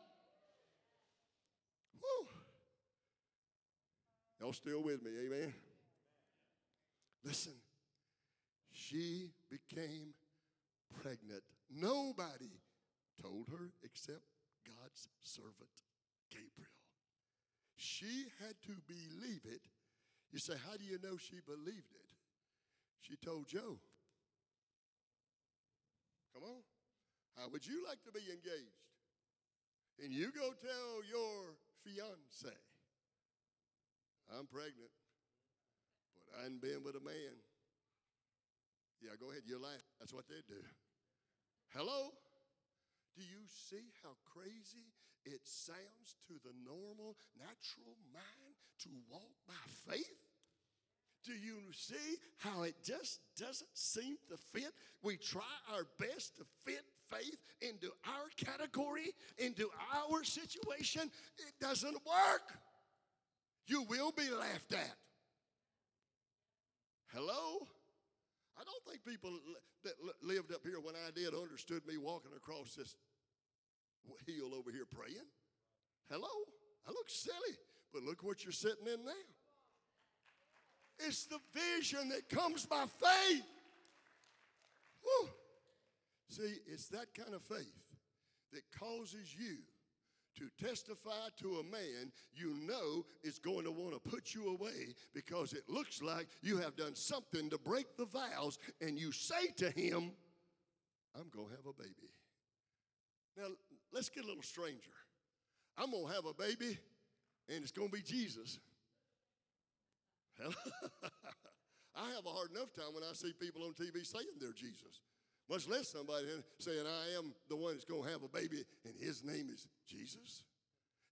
Speaker 8: Whew. Y'all still with me? Amen. Listen, she became pregnant. Nobody told her except God's servant Gabriel. She had to believe it. You say, How do you know she believed it? She told Joe. Come on. How would you like to be engaged? and you go tell your fiance, I'm pregnant, but I ain't been with a man. Yeah, go ahead, you laugh. That's what they do. Hello? Do you see how crazy it sounds to the normal, natural mind to walk by faith? Do you see how it just doesn't seem to fit? We try our best to fit faith into our category, into our situation. It doesn't work. You will be laughed at. Hello? I don't think people that lived up here when I did understood me walking across this hill over here praying. Hello? I look silly, but look what you're sitting in now. It's the vision that comes by faith. Woo. See, it's that kind of faith that causes you to testify to a man you know is going to want to put you away because it looks like you have done something to break the vows, and you say to him, I'm going to have a baby. Now, let's get a little stranger. I'm going to have a baby, and it's going to be Jesus. *laughs* I have a hard enough time when I see people on TV saying they're Jesus, much less somebody saying, I am the one that's going to have a baby and his name is Jesus.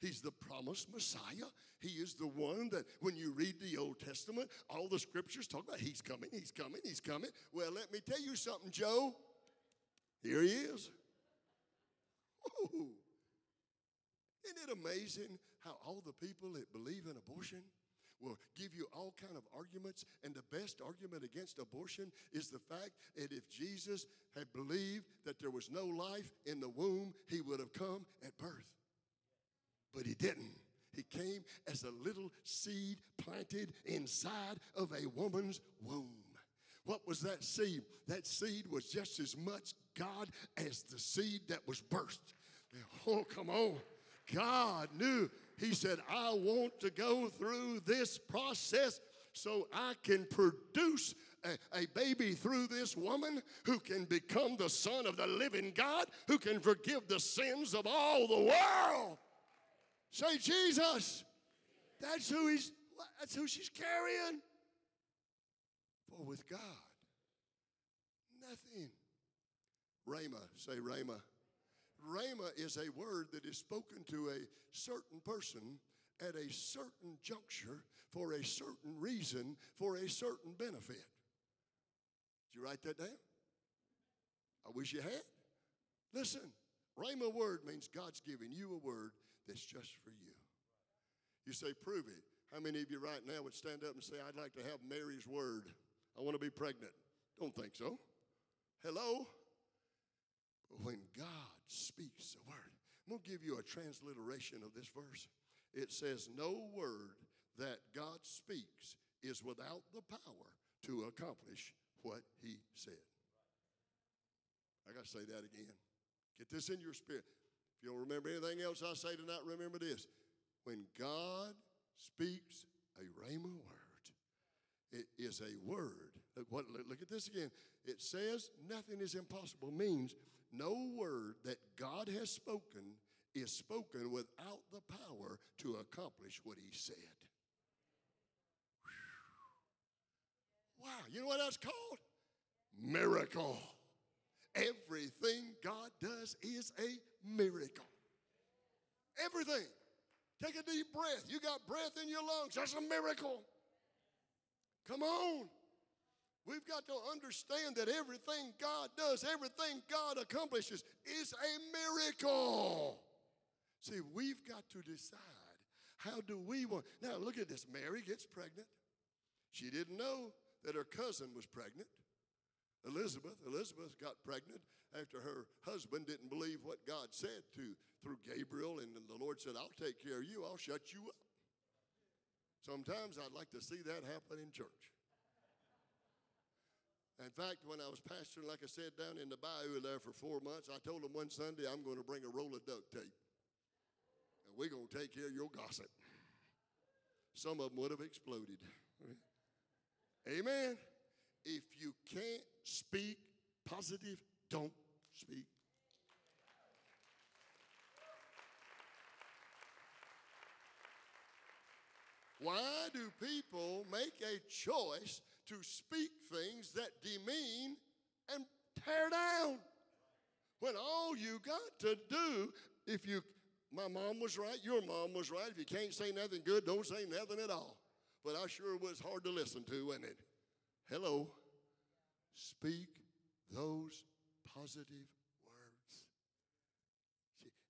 Speaker 8: He's the promised Messiah. He is the one that when you read the Old Testament, all the scriptures talk about he's coming, he's coming, he's coming. Well, let me tell you something, Joe. Here he is. Ooh. Isn't it amazing how all the people that believe in abortion will give you all kind of arguments? And the best argument against abortion is the fact that if jesus had believed that there was no life in the womb he would have come at birth. But he didn't. He came as a little seed planted inside of a woman's womb. What was that seed? That seed was just as much god as the seed that was birthed oh come on god knew he said, I want to go through this process so I can produce a, a, baby through this woman who can become the son of the living God, who can forgive the sins of all the world. Say, Jesus. That's who he's that's who she's carrying. For with God, nothing. Rhema, say Rhema. Rhema is a word that is spoken to a certain person at a certain juncture for a certain reason for a certain benefit. Did you write that down? I wish you had. Listen, Rhema word means God's giving you a word that's just for you. You say, prove it. How many of you right now would stand up and say, I'd like to have Mary's word? I want to be pregnant. Don't think so. Hello? When God speaks a word, I'm going to give you a transliteration of this verse. It says, No word that God speaks is without the power to accomplish what he said. I got to say that again. Get this in your spirit. If you don't remember anything else I say tonight, remember this. When God speaks a rhema word, it is a word. Look, what, look at this again. It says nothing is impossible, means no word that God has spoken is spoken without the power to accomplish what he said. Whew. Wow, you know what that's called? Miracle. Everything God does is a miracle. Everything. Take a deep breath. You got breath in your lungs. That's a miracle. Come on. We've got to understand that everything God does, everything God accomplishes is a miracle. See, we've got to decide how do we want. Now, look at this. Mary gets pregnant. She didn't know that her cousin was pregnant. Elizabeth, Elizabeth got pregnant after her husband didn't believe what God said to through Gabriel, and the Lord said, I'll take care of you, I'll shut you up. Sometimes I'd like to see that happen in church. In fact, when I was pastoring, like I said, down in the bayou there for four months, I told them one Sunday, I'm going to bring a roll of duct tape. And we're going to take care of your gossip. Some of them would have exploded. Amen. If you can't speak positive, don't speak. Why do people make a choice to speak things that demean and tear down? When all you got to do, if you, my mom was right, your mom was right. If you can't say nothing good, don't say nothing at all. But I sure was hard to listen to, wasn't it? Hello. Speak those positive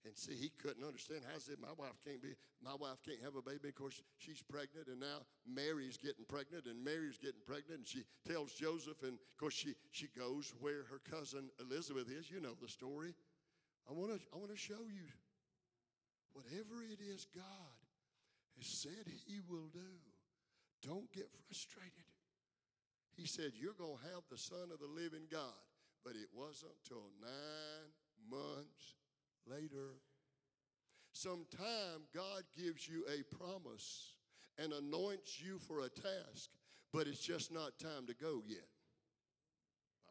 Speaker 8: and see, he couldn't understand. How is it my wife can't be, my wife can't have a baby? Of course, she's pregnant, and now Mary's getting pregnant, and Mary's getting pregnant, and she tells Joseph, and of course she she goes where her cousin Elizabeth is. You know the story. I want to I want to show you whatever it is God has said He will do. Don't get frustrated. He said, You're going to have the Son of the living God. But it wasn't till nine months later. Sometime God gives you a promise and anoints you for a task, but it's just not time to go yet.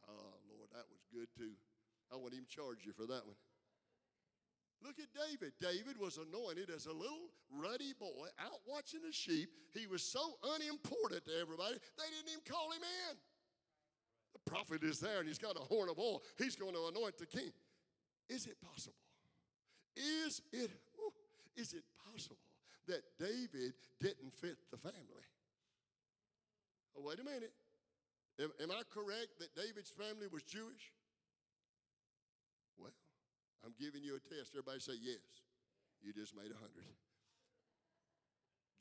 Speaker 8: Oh, Lord, that was good too. I won't even charge you for that one. Look at David. David was anointed as a little ruddy boy out watching the sheep. He was so unimportant to everybody, they didn't even call him in. The prophet is there and he's got a horn of oil. He's going to anoint the king. Is it possible? Is it, is it possible that David didn't fit the family? Oh, wait a minute. Am, am I correct that David's family was Jewish? Well, I'm giving you a test. Everybody say yes. You just made a hundred.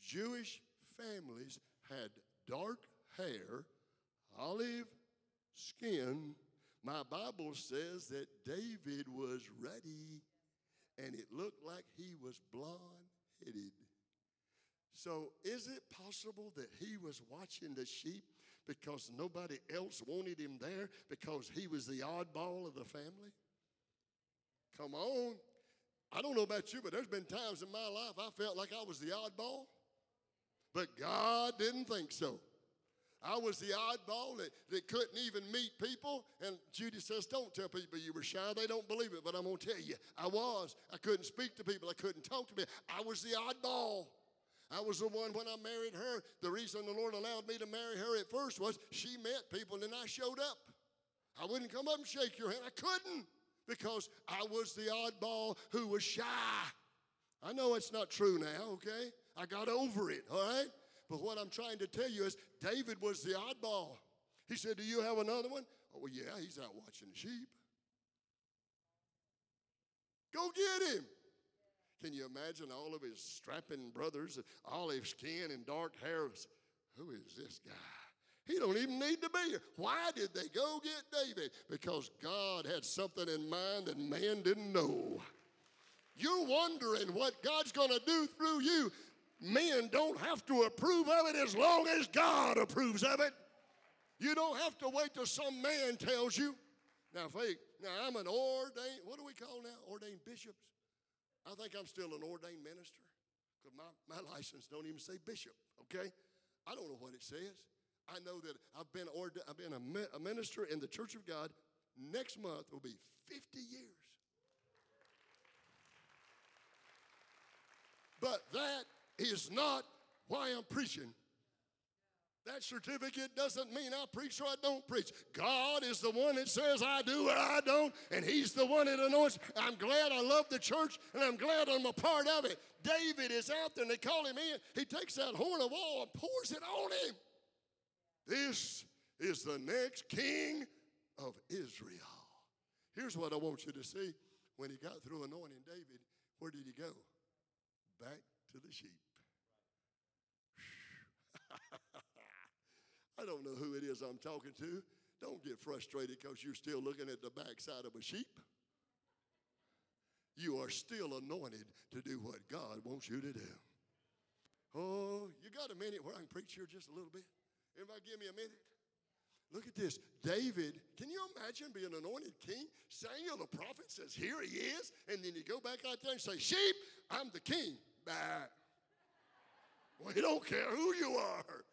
Speaker 8: Jewish families had dark hair, olive skin. My Bible says that David was ruddy and it looked like he was blonde headed. So, is it possible that he was watching the sheep because nobody else wanted him there because he was the oddball of the family? Come on. I don't know about you, but there's been times in my life I felt like I was the oddball, but God didn't think so. I was the oddball that, that couldn't even meet people. And Judy says, Don't tell people you were shy. They don't believe it, but I'm going to tell you, I was. I couldn't speak to people. I couldn't talk to people. I was the oddball. I was the one when I married her. The reason the Lord allowed me to marry her at first was she met people and then I showed up. I wouldn't come up and shake your hand. I couldn't because I was the oddball who was shy. I know it's not true now, okay? I got over it, all right? But what I'm trying to tell you is David was the oddball. He said, Do you have another one? Oh, well, yeah, he's out watching the sheep. Go get him. Can you imagine all of his strapping brothers, olive skin and dark hair? Who is this guy? He don't even need to be here. Why did they go get David? Because God had something in mind that man didn't know. You're wondering what God's going to do through you. Men don't have to approve of it as long as God approves of it. You don't have to wait till some man tells you. Now, Faith, now I'm an ordained, what do we call now? Ordained bishops? I think I'm still an ordained minister because my, my *laughs* license don't even say bishop, okay? I don't know what it says. I know that I've been, orda- I've been a, a minister in the Church of God. Next month will be 50 years. But that is not why I'm preaching. That certificate doesn't mean I preach or I don't preach. God is the one that says I do or I don't, and He's the one that anoints. I'm glad I love the church, and I'm glad I'm a part of it. David is out there, and they call him in. He takes that horn of oil and pours it on him. This is the next king of Israel. Here's what I want you to see. When he got through anointing David, where did he go? Back to the sheep. *laughs* I don't know who it is I'm talking to. Don't get frustrated because you're still looking at the backside of a sheep. You are still anointed to do what God wants you to do. Oh, you got a minute where I can preach here just a little bit? Everybody give me a minute? Look at this. David, can you imagine being anointed king? Samuel the prophet says, Here he is. And then you go back out there and say, Sheep, I'm the king. Bah. We don't care who you are.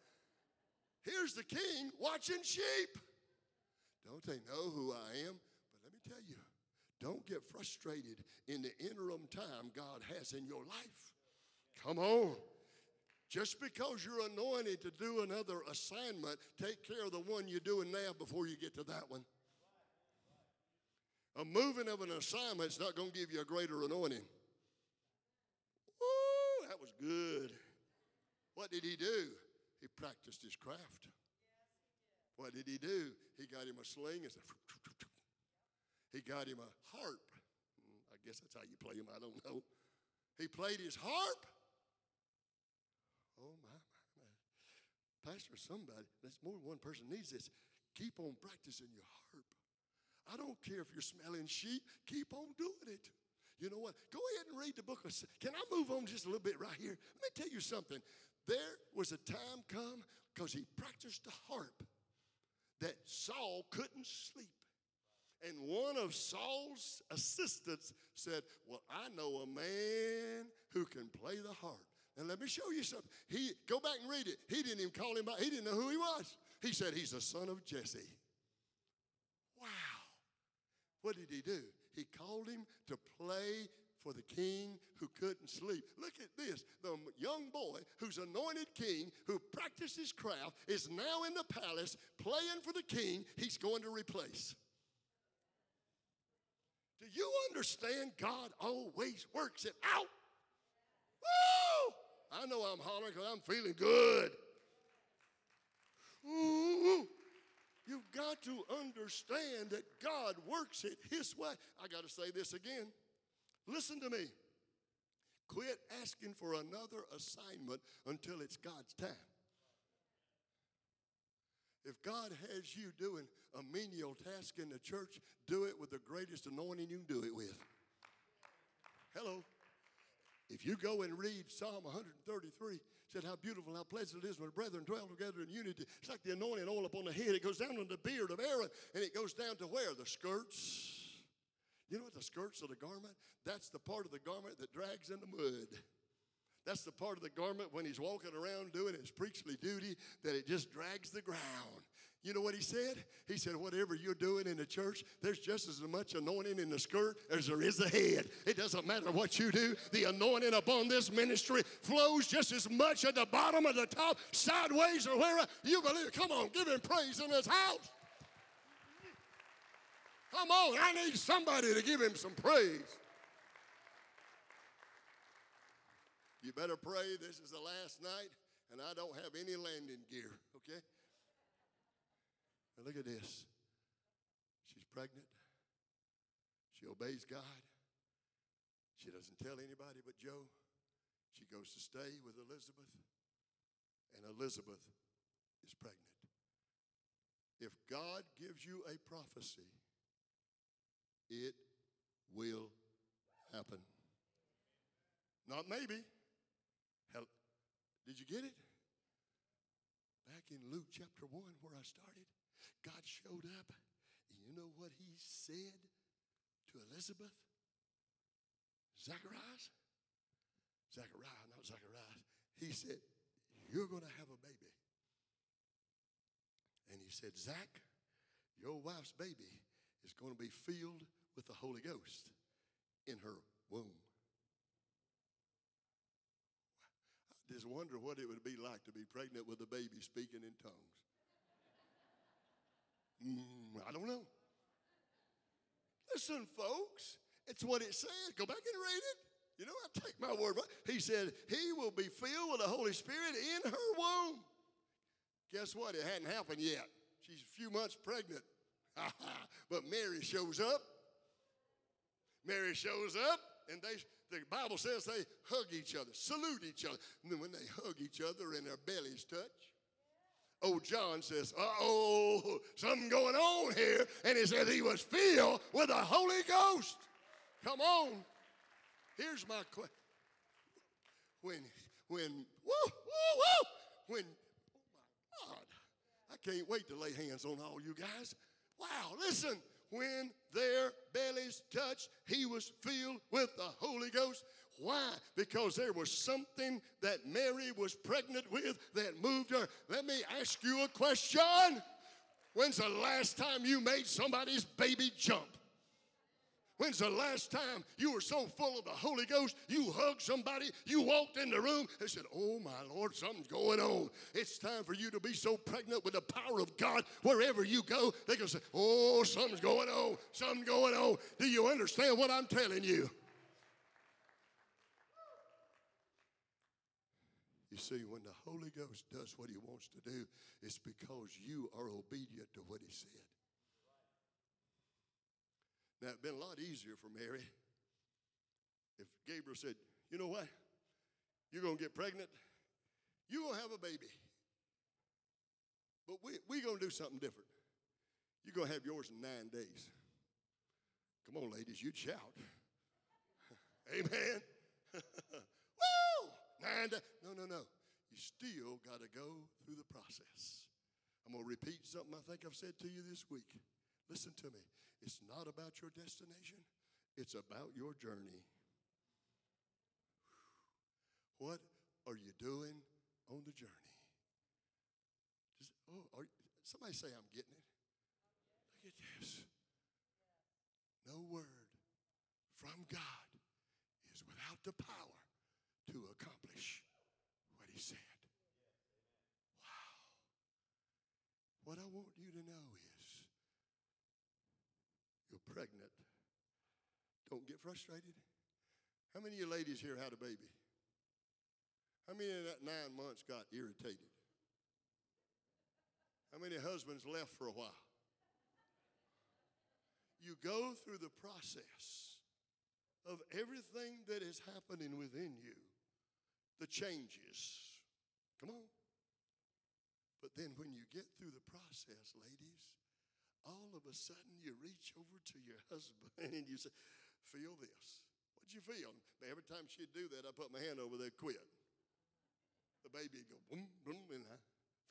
Speaker 8: Here's the king watching sheep. Don't they know who I am? But let me tell you, don't get frustrated in the interim time God has in your life. Come on. Just because you're anointed to do another assignment, take care of the one you're doing now before you get to that one. A moving of an assignment is not going to give you a greater anointing. Woo, that was good. What did he do? He practiced his craft. What did he do? He got him a sling and he got him a harp. Mm, I guess that's how you play him, I don't know. He played his harp. Oh, my, my, my. Pastor, somebody, that's more than one person needs this. Keep on practicing your harp. I don't care if you're smelling sheep, keep on doing it. You know what? Go ahead and read the book of. Can I move on just a little bit right here? Let me tell you something. There was a time come because he practiced the harp that Saul couldn't sleep. And one of Saul's assistants said, Well, I know a man who can play the harp. And let me show you something. He go back and read it. He didn't even call him by, he didn't know who he was. He said he's the son of Jesse. Wow. What did he do? He called him to play for the king who couldn't sleep. Look at this. The young boy who's anointed king, who practiced his craft, is now in the palace playing for the king he's going to replace. Do you understand God always works it out? Woo! I know I'm hollering because I'm feeling good. Ooh, you've got to understand that God works it His way. I got to say this again. Listen to me. Quit asking for another assignment until it's God's time. If God has you doing a menial task in the church, do it with the greatest anointing you can do it with. Hello. If you go and read Psalm 133, said how beautiful, how pleasant it is when brethren dwell together in unity. It's like the anointing oil upon the head. It goes down on the beard of Aaron, and it goes down to where? The skirts. You know what the skirts of the garment? That's the part of the garment that drags in the mud. That's the part of the garment when he's walking around doing his priestly duty that it just drags the ground. You know what he said? He said, Whatever you're doing in the church, there's just as much anointing in the skirt as there is the head. It doesn't matter what you do, the anointing upon this ministry flows just as much at the bottom of the top, sideways, or wherever you believe. Come on, give him praise in this house. Come on, I need somebody to give him some praise. You better pray this is the last night and I don't have any landing gear, okay? Now look at this. She's pregnant. She obeys God. She doesn't tell anybody but Joe. She goes to stay with Elizabeth, and Elizabeth is pregnant. If God gives you a prophecy, it will happen. Not maybe. Hell, did you get it? Back in Luke chapter 1, where I started, God showed up, and you know what he said to Elizabeth? Zacharias? Zachariah, not Zacharias. He said, You're going to have a baby. And he said, Zach, your wife's baby is going to be filled with the Holy Ghost in her womb. I just wonder what it would be like to be pregnant with a baby speaking in tongues. Mm, I don't know. Listen, folks, it's what it says. Go back and read it. You know, I take my word. He said, He will be filled with the Holy Spirit in her womb. Guess what? It hadn't happened yet. She's a few months pregnant. *laughs* but Mary shows up. Mary shows up, and they the Bible says they hug each other, salute each other. And then when they hug each other and their bellies touch, old John says, uh oh, something going on here. And he said he was filled with the Holy Ghost. Come on. Here's my question. When, when, woo, woo, woo, when, oh my God, I can't wait to lay hands on all you guys. Wow, listen, when their bellies touched, he was filled with the Holy Ghost. Why? Because there was something that Mary was pregnant with that moved her. Let me ask you a question. When's the last time you made somebody's baby jump? When's the last time you were so full of the Holy Ghost you hugged somebody, you walked in the room and said, Oh my Lord, something's going on. It's time for you to be so pregnant with the power of God wherever you go. They can say, Oh, something's going on, something's going on. Do you understand what I'm telling you? You see, when the Holy Ghost does what he wants to do, it's because you are obedient to what he said. Now, it'd been a lot easier for Mary if Gabriel said, You know what? You're going to get pregnant, you're going to have a baby. But we're we going to do something different. You're going to have yours in nine days. Come on, ladies, you'd shout. *laughs* Amen. *laughs* Woo! Nine days. No, no, no. You still got to go through the process. I'm going to repeat something I think I've said to you this week. Listen to me. It's not about your destination, it's about your journey. What are you doing on the journey? Just, oh, are, somebody say, I'm getting it. Look at this. No word from God is without the power to accomplish what He said. Wow. What I want you to know is you're pregnant. Don't get frustrated. How many of you ladies here had a baby? How many in that nine months got irritated? How many husbands left for a while? You go through the process of everything that is happening within you, the changes. Come on. But then when you get through the process, ladies, all of a sudden you reach over to your husband *laughs* and you say, Feel this. What'd you feel? Every time she'd do that, I put my hand over there, quit. The baby would go boom, boom, and I,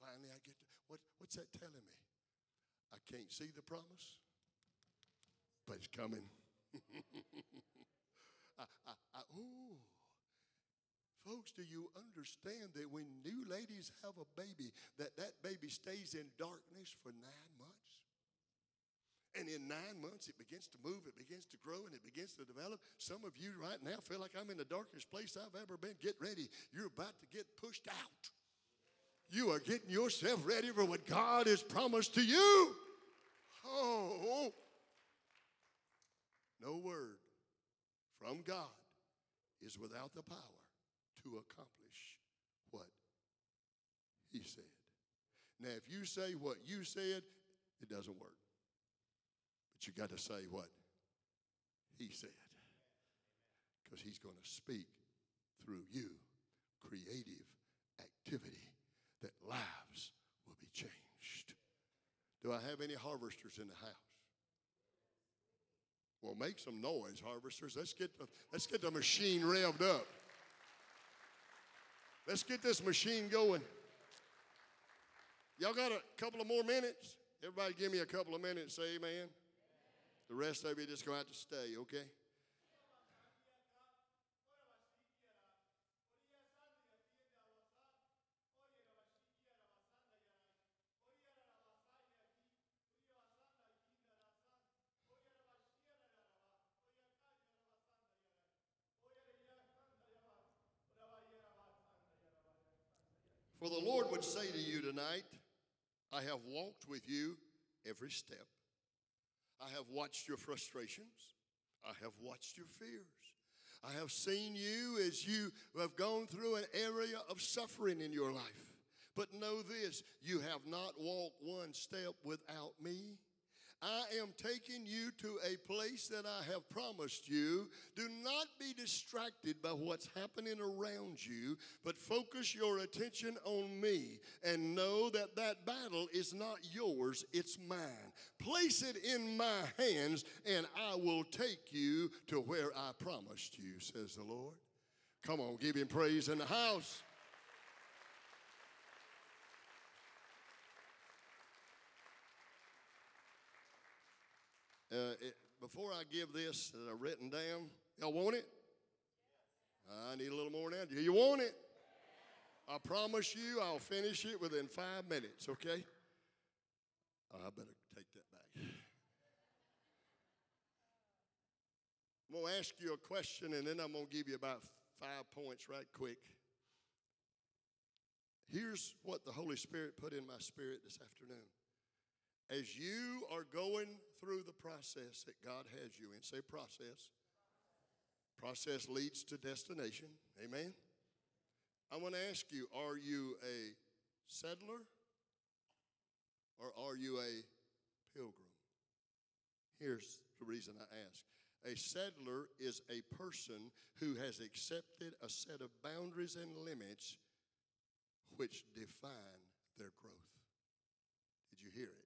Speaker 8: finally I get to, what, what's that telling me? I can't see the promise, but it's coming. *laughs* I, I, I, ooh. Folks, do you understand that when new ladies have a baby, that that baby stays in darkness for nine? And in nine months, it begins to move, it begins to grow, and it begins to develop. Some of you right now feel like I'm in the darkest place I've ever been. Get ready. You're about to get pushed out. You are getting yourself ready for what God has promised to you. Oh, no word from God is without the power to accomplish what He said. Now, if you say what you said, it doesn't work. You got to say what he said. Because he's going to speak through you creative activity that lives will be changed. Do I have any harvesters in the house? Well, make some noise, harvesters. Let's get the, let's get the machine revved up. Let's get this machine going. Y'all got a couple of more minutes? Everybody give me a couple of minutes, say amen. The rest of you just to have to stay, okay? For the Lord would say to you tonight, I have walked with you every step. I have watched your frustrations. I have watched your fears. I have seen you as you have gone through an area of suffering in your life. But know this you have not walked one step without me. I am taking you to a place that I have promised you. Do not be distracted by what's happening around you, but focus your attention on me and know that that battle is not yours, it's mine. Place it in my hands, and I will take you to where I promised you, says the Lord. Come on, give him praise in the house. Uh, it, before I give this that I've written down, y'all want it? I need a little more now. Do you want it? I promise you I'll finish it within five minutes, okay? I better take that back. I'm going to ask you a question and then I'm going to give you about five points right quick. Here's what the Holy Spirit put in my spirit this afternoon. As you are going through the process that God has you in, say process. Process leads to destination. Amen. I want to ask you are you a settler or are you a pilgrim? Here's the reason I ask. A settler is a person who has accepted a set of boundaries and limits which define their growth. Did you hear it?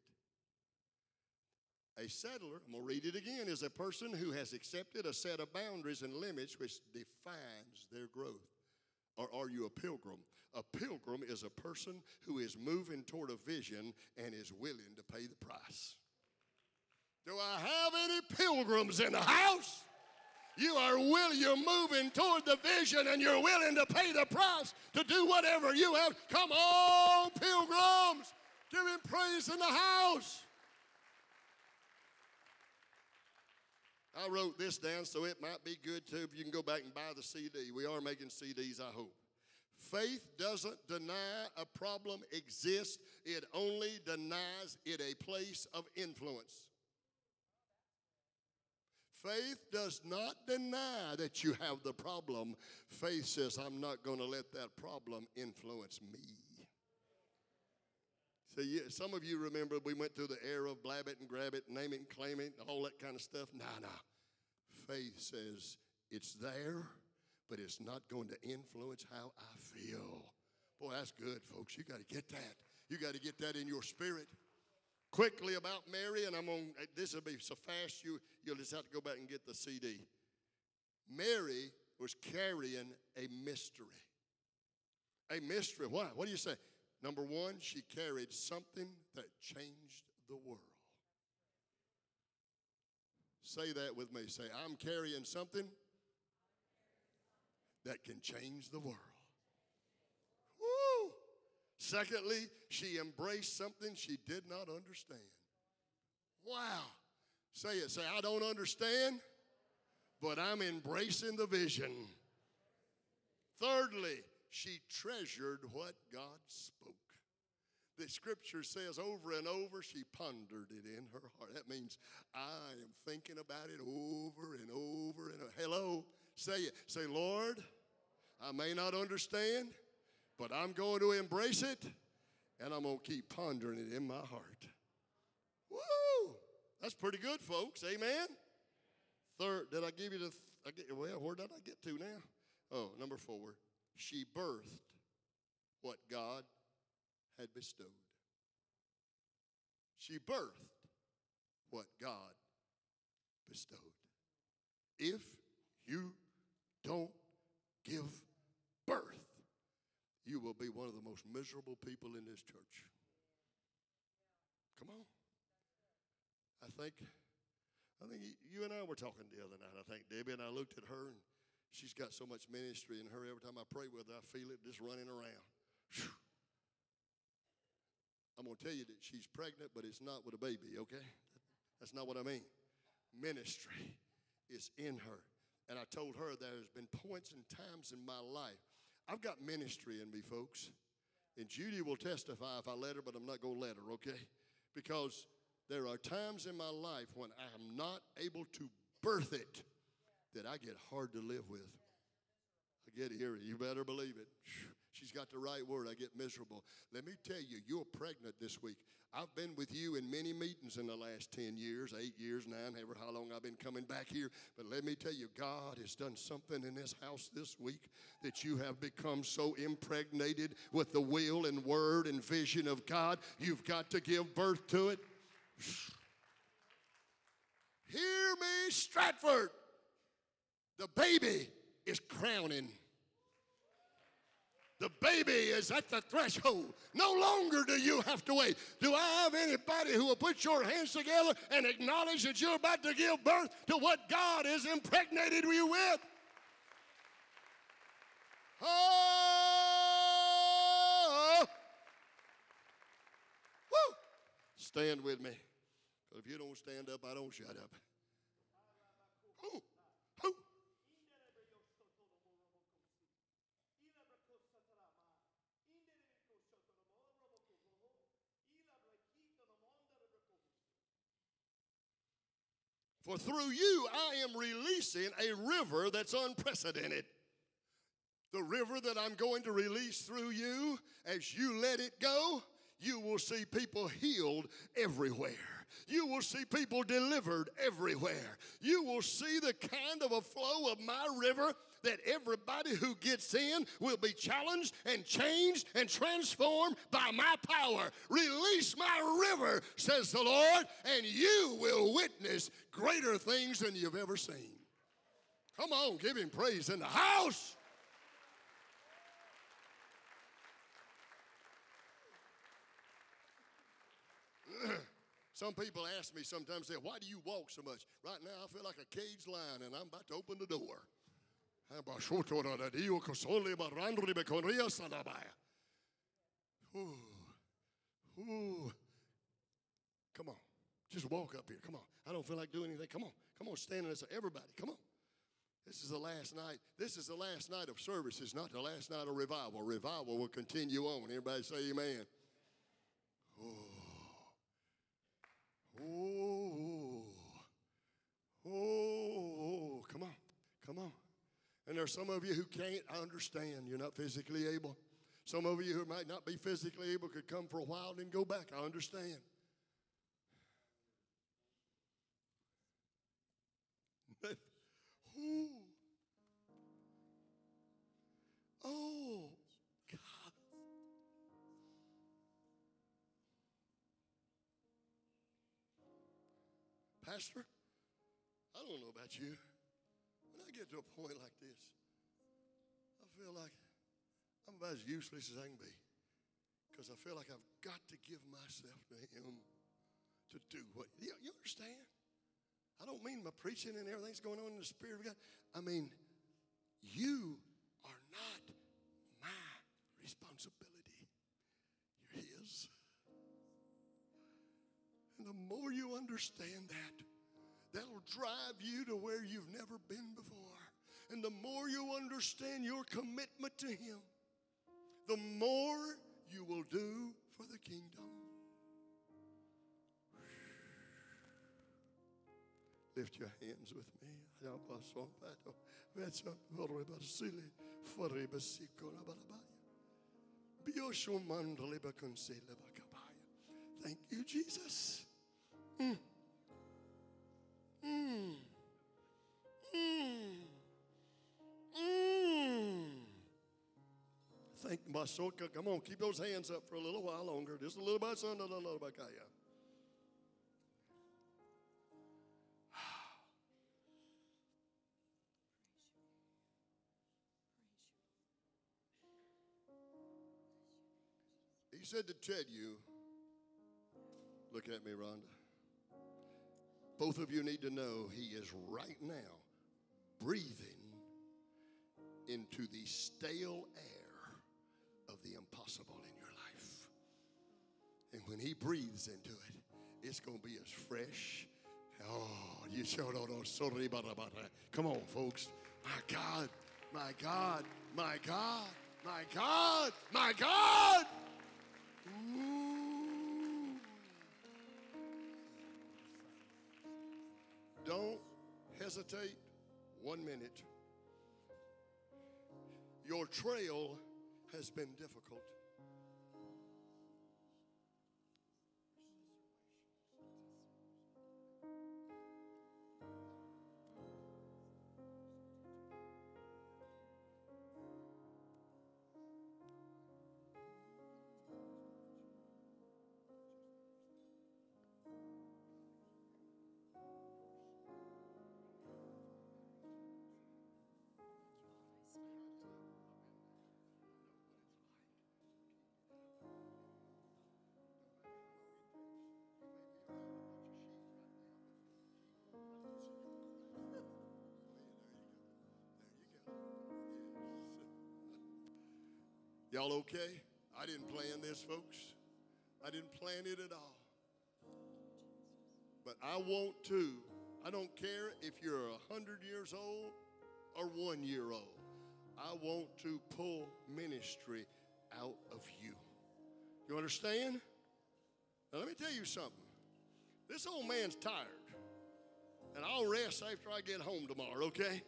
Speaker 8: A settler, I'm going to read it again, is a person who has accepted a set of boundaries and limits which defines their growth. Or are you a pilgrim? A pilgrim is a person who is moving toward a vision and is willing to pay the price. Do I have any pilgrims in the house? You are willing, you're moving toward the vision and you're willing to pay the price to do whatever you have. Come on, pilgrims. Give him praise in the house. I wrote this down so it might be good too if you can go back and buy the CD. We are making CDs, I hope. Faith doesn't deny a problem exists, it only denies it a place of influence. Faith does not deny that you have the problem. Faith says, I'm not going to let that problem influence me. Some of you remember we went through the era of blab it and grab it, name it and claim it, all that kind of stuff. Nah, nah. Faith says it's there, but it's not going to influence how I feel. Boy, that's good, folks. You got to get that. You got to get that in your spirit. Quickly about Mary, and I'm on this will be so fast you you'll just have to go back and get the CD. Mary was carrying a mystery. A mystery. Why? What do you say? Number one, she carried something that changed the world. Say that with me. Say, I'm carrying something that can change the world. Woo! Secondly, she embraced something she did not understand. Wow. Say it. Say, I don't understand, but I'm embracing the vision. Thirdly, she treasured what God spoke. The scripture says over and over, she pondered it in her heart. That means I am thinking about it over and over and over. Hello, say it. Say, Lord, I may not understand, but I'm going to embrace it and I'm going to keep pondering it in my heart. Woo! That's pretty good, folks. Amen. Third, did I give you the? I get, well, where did I get to now? Oh, number four. She birthed what God had bestowed. She birthed what God bestowed. If you don't give birth, you will be one of the most miserable people in this church. Come on. I think, I think you and I were talking the other night. I think Debbie and I looked at her, and she's got so much ministry in her. Every time I pray with her, I feel it just running around. Whew. I'm going to tell you that she's pregnant, but it's not with a baby, okay? That's not what I mean. Ministry is in her. And I told her there's been points and times in my life I've got ministry in me, folks. And Judy will testify if I let her, but I'm not going to let her, okay? Because there are times in my life when I am not able to birth it that I get hard to live with. I get here, you better believe it. She's got the right word. I get miserable. Let me tell you, you're pregnant this week. I've been with you in many meetings in the last 10 years, eight years, nine, however how long I've been coming back here. But let me tell you, God has done something in this house this week that you have become so impregnated with the will and word and vision of God, you've got to give birth to it. Hear me, Stratford. The baby is crowning. The baby is at the threshold. No longer do you have to wait. Do I have anybody who will put your hands together and acknowledge that you're about to give birth to what God has impregnated you with? Oh! Woo! Stand with me. If you don't stand up, I don't shut up. Woo! For through you, I am releasing a river that's unprecedented. The river that I'm going to release through you, as you let it go, you will see people healed everywhere. You will see people delivered everywhere. You will see the kind of a flow of my river that everybody who gets in will be challenged and changed and transformed by my power. Release my river, says the Lord, and you will witness greater things than you've ever seen. Come on, give him praise in the house. *clears throat* Some people ask me sometimes, say, why do you walk so much? Right now, I feel like a caged lion and I'm about to open the door. Come on. Just walk up here. Come on. I don't feel like doing anything. Come on. Come on. Stand in this. Everybody, come on. This is the last night. This is the last night of service. It's not the last night of revival. Revival will continue on. Everybody say amen. Oh, oh, come on, come on. And there's some of you who can't understand. You're not physically able. Some of you who might not be physically able could come for a while and then go back. I understand. Oh, God. Pastor, I don't know about you. I get to a point like this, I feel like I'm about as useless as I can be because I feel like I've got to give myself to Him to do what. You, you understand? I don't mean my preaching and everything's going on in the Spirit of God. I mean, you are not my responsibility, you're His. And the more you understand that, that'll drive you to where you've never been before. And the more you understand your commitment to Him, the more you will do for the kingdom. Lift your hands with me. Thank you, Jesus. Mm. Mm. Mm. Mm. Thank Masoka. Come on, keep those hands up for a little while longer. Just a little bit, son, a little bit, yeah. He said to tell you, look at me, Rhonda. Both of you need to know he is right now breathing into the stale air of the impossible in your life. And when he breathes into it, it's going to be as fresh. Oh, you on sorry about that. Come on, folks. My God, my God, my God, my God, my God. Hesitate one minute. Your trail has been difficult. Y'all okay? I didn't plan this, folks. I didn't plan it at all. But I want to. I don't care if you're a 100 years old or one year old. I want to pull ministry out of you. You understand? Now, let me tell you something. This old man's tired. And I'll rest after I get home tomorrow, okay?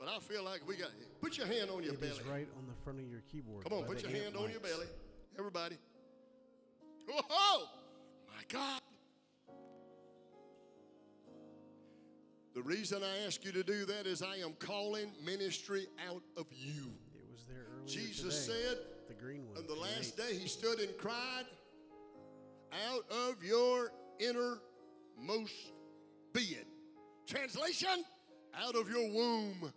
Speaker 8: But I feel like we got. Put your hand on your
Speaker 9: It
Speaker 8: belly.
Speaker 9: is right on the front of your keyboard.
Speaker 8: Come on, put your hand on your belly. Everybody. Whoa! My God. The reason I ask you to do that is I am calling ministry out of you.
Speaker 9: It was there earlier
Speaker 8: Jesus
Speaker 9: today.
Speaker 8: said
Speaker 9: the green one.
Speaker 8: on the last day, he stood and cried, Out of your innermost being. Translation, out of your womb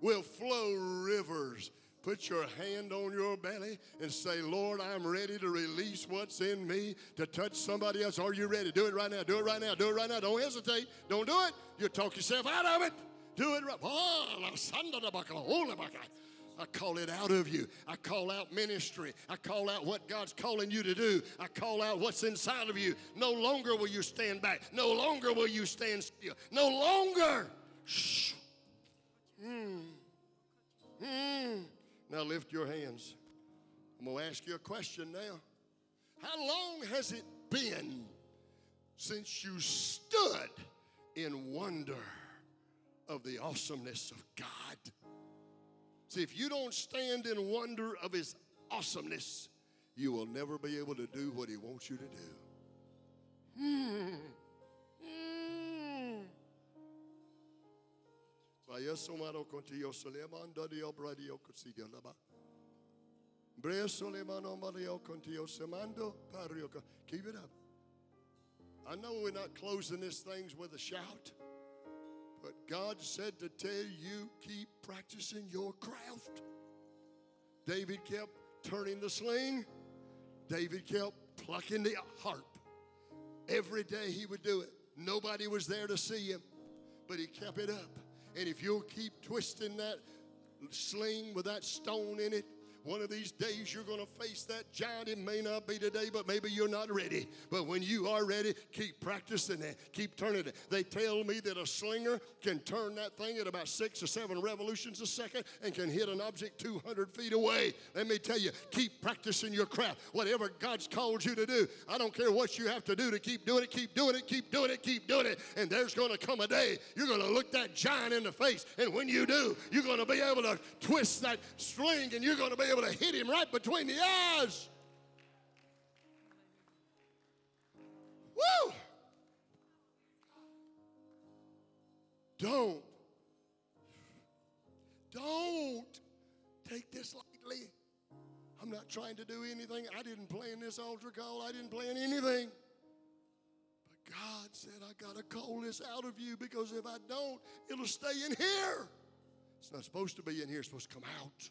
Speaker 8: will flow rivers. Put your hand on your belly and say, Lord, I'm ready to release what's in me to touch somebody else. Are you ready? Do it right now. Do it right now. Do it right now. Don't hesitate. Don't do it. You talk yourself out of it. Do it right. Oh. I call it out of you. I call out ministry. I call out what God's calling you to do. I call out what's inside of you. No longer will you stand back. No longer will you stand still. No longer. Shh. Mm. Mm. Now lift your hands. I'm going to ask you a question now. How long has it been since you stood in wonder of the awesomeness of God? See, if you don't stand in wonder of His awesomeness, you will never be able to do what He wants you to do. Hmm. Vaya somaro contigo Suleiman dadio bradio cosiga laba. Bre Suleimano mario contigo semando pario. Keep it up. I know we're not closing these things with a shout, but God said to tell you keep practicing your craft. David kept turning the sling. David kept plucking the harp. Every day he would do it. Nobody was there to see him, but he kept it up. And if you'll keep twisting that sling with that stone in it, one of these days you're going to face that giant. It may not be today, but maybe you're not ready. But when you are ready, keep practicing it. Keep turning it. They tell me that a slinger can turn that thing at about six or seven revolutions a second and can hit an object 200 feet away. Let me tell you, keep practicing your craft. Whatever God's called you to do, I don't care what you have to do to keep doing it, keep doing it, keep doing it, keep doing it. And there's going to come a day you're going to look that giant in the face. And when you do, you're going to be able to twist that string and you're going to be able to hit him right between the eyes. Woo! Don't, don't take this lightly. I'm not trying to do anything. I didn't plan this altar call. I didn't plan anything. But God said, I got to call this out of you because if I don't, it'll stay in here. It's not supposed to be in here, it's supposed to come out.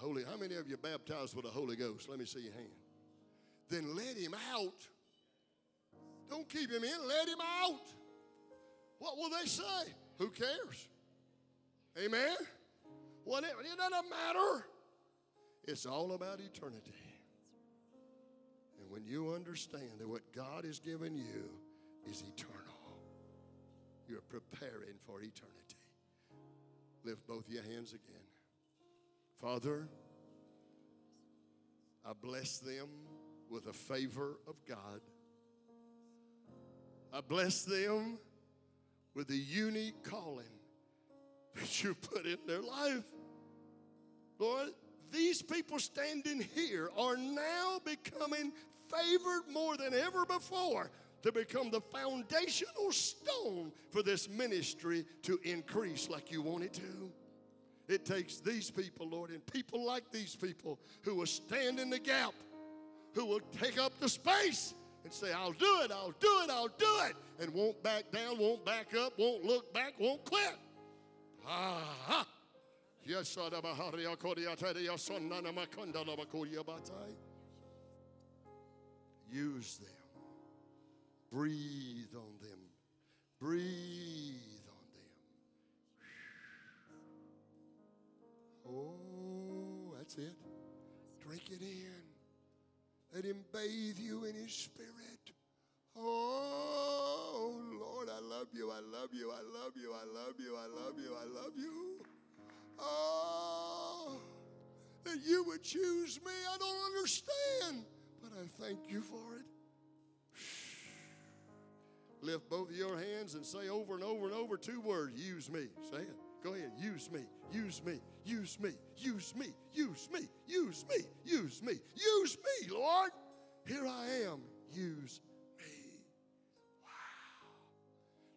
Speaker 8: Holy, how many of you baptized with the Holy Ghost? Let me see your hand. Then let him out. Don't keep him in, let him out. What will they say? Who cares? Amen? Whatever, it doesn't matter. It's all about eternity. And when you understand that what God has given you is eternal, you're preparing for eternity. Lift both your hands again. Father, I bless them with a favor of God. I bless them with the unique calling that you put in their life. Lord, these people standing here are now becoming favored more than ever before to become the foundational stone for this ministry to increase like you want it to. It takes these people, Lord, and people like these people who will stand in the gap, who will take up the space and say, I'll do it, I'll do it, I'll do it, and won't back down, won't back up, won't look back, won't quit. Ah, Yes. Use them. Breathe on them. Breathe Oh, that's it. Drink it in. Let him bathe you in his spirit. Oh, Lord, I love you. I love you. I love you. I love you. I love you. I love you. Oh, that you would choose me. I don't understand, but I thank you for it. Lift both of your hands and say over and over and over two words use me. Say it. Go ahead. Use me. Use me. Use me. Use me. Use me. Use me. Use me. Use me, Lord. Here I am. Use me. Wow.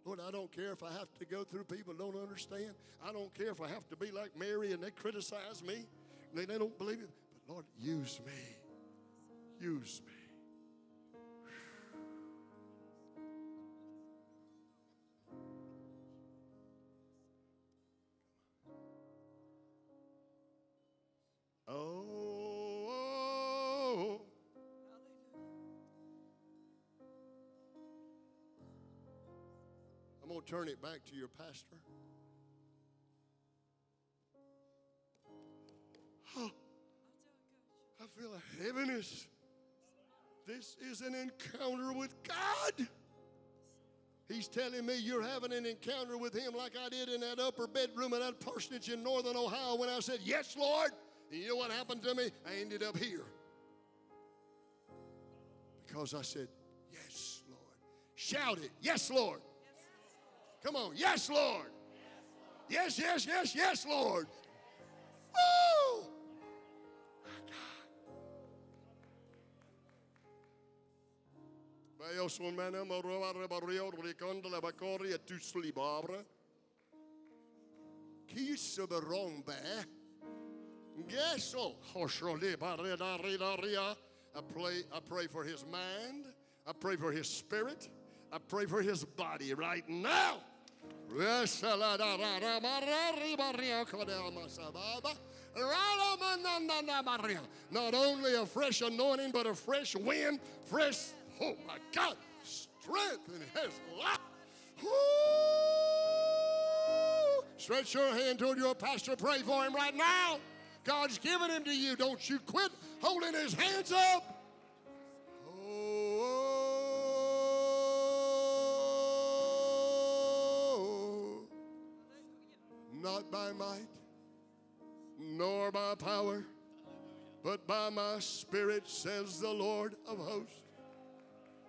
Speaker 8: Lord, I don't care if I have to go through people don't understand. I don't care if I have to be like Mary and they criticize me. They, they don't believe it. But Lord, use me. Use me. Turn it back to your pastor. Oh, I feel a heaviness. This is an encounter with God. He's telling me you're having an encounter with Him like I did in that upper bedroom of that parsonage in northern Ohio when I said, Yes, Lord. And you know what happened to me? I ended up here. Because I said, Yes, Lord. Shout it, Yes, Lord. Come on, Yes, Lord. Yes, yes, yes, yes, Lord. Bacoria tu slibabra. Qui se barida rida ria. I pray, I pray for his mind. I pray for his spirit. I pray for his body right now. Not only a fresh anointing, but a fresh wind, fresh, oh my God, strength in his life. Woo! Stretch your hand toward your pastor. Pray for him right now. God's given him to you. Don't you quit holding his hands up. Not by might, nor by power, but by my spirit, says the Lord of hosts.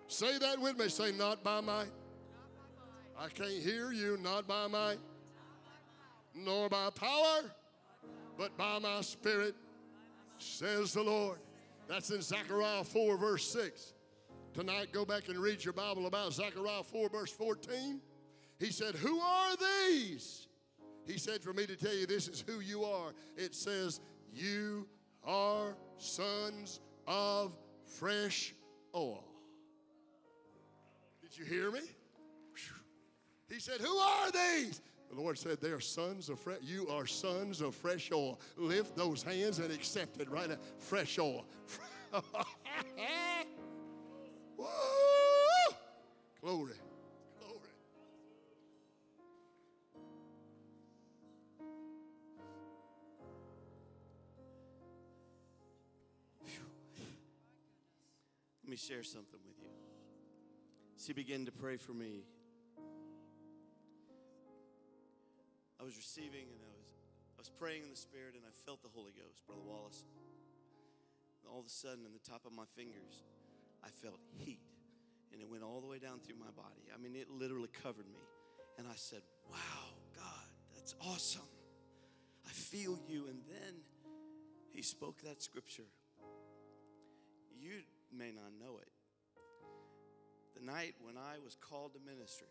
Speaker 8: Say that with me. Say, not by might. I can't hear you. Not by might, nor by power, but by my spirit, says the Lord. That's in Zechariah 4, verse 6. Tonight, go back and read your Bible about Zechariah 4, verse 14. He said, Who are these? He said, For me to tell you, this is who you are. It says, You are sons of fresh oil. Did you hear me? He said, Who are these? The Lord said, They are sons of fresh. You are sons of fresh oil. Lift those hands and accept it right now. Fresh oil. *laughs* Woo! Glory.
Speaker 5: Share something with you. She began to pray for me. I was receiving and I was I was praying in the spirit and I felt the Holy Ghost, Brother Wallace. And all of a sudden, in the top of my fingers, I felt heat. And it went all the way down through my body. I mean, it literally covered me. And I said, Wow, God, that's awesome. I feel you. And then he spoke that scripture. You may not know it. The night when I was called to ministry,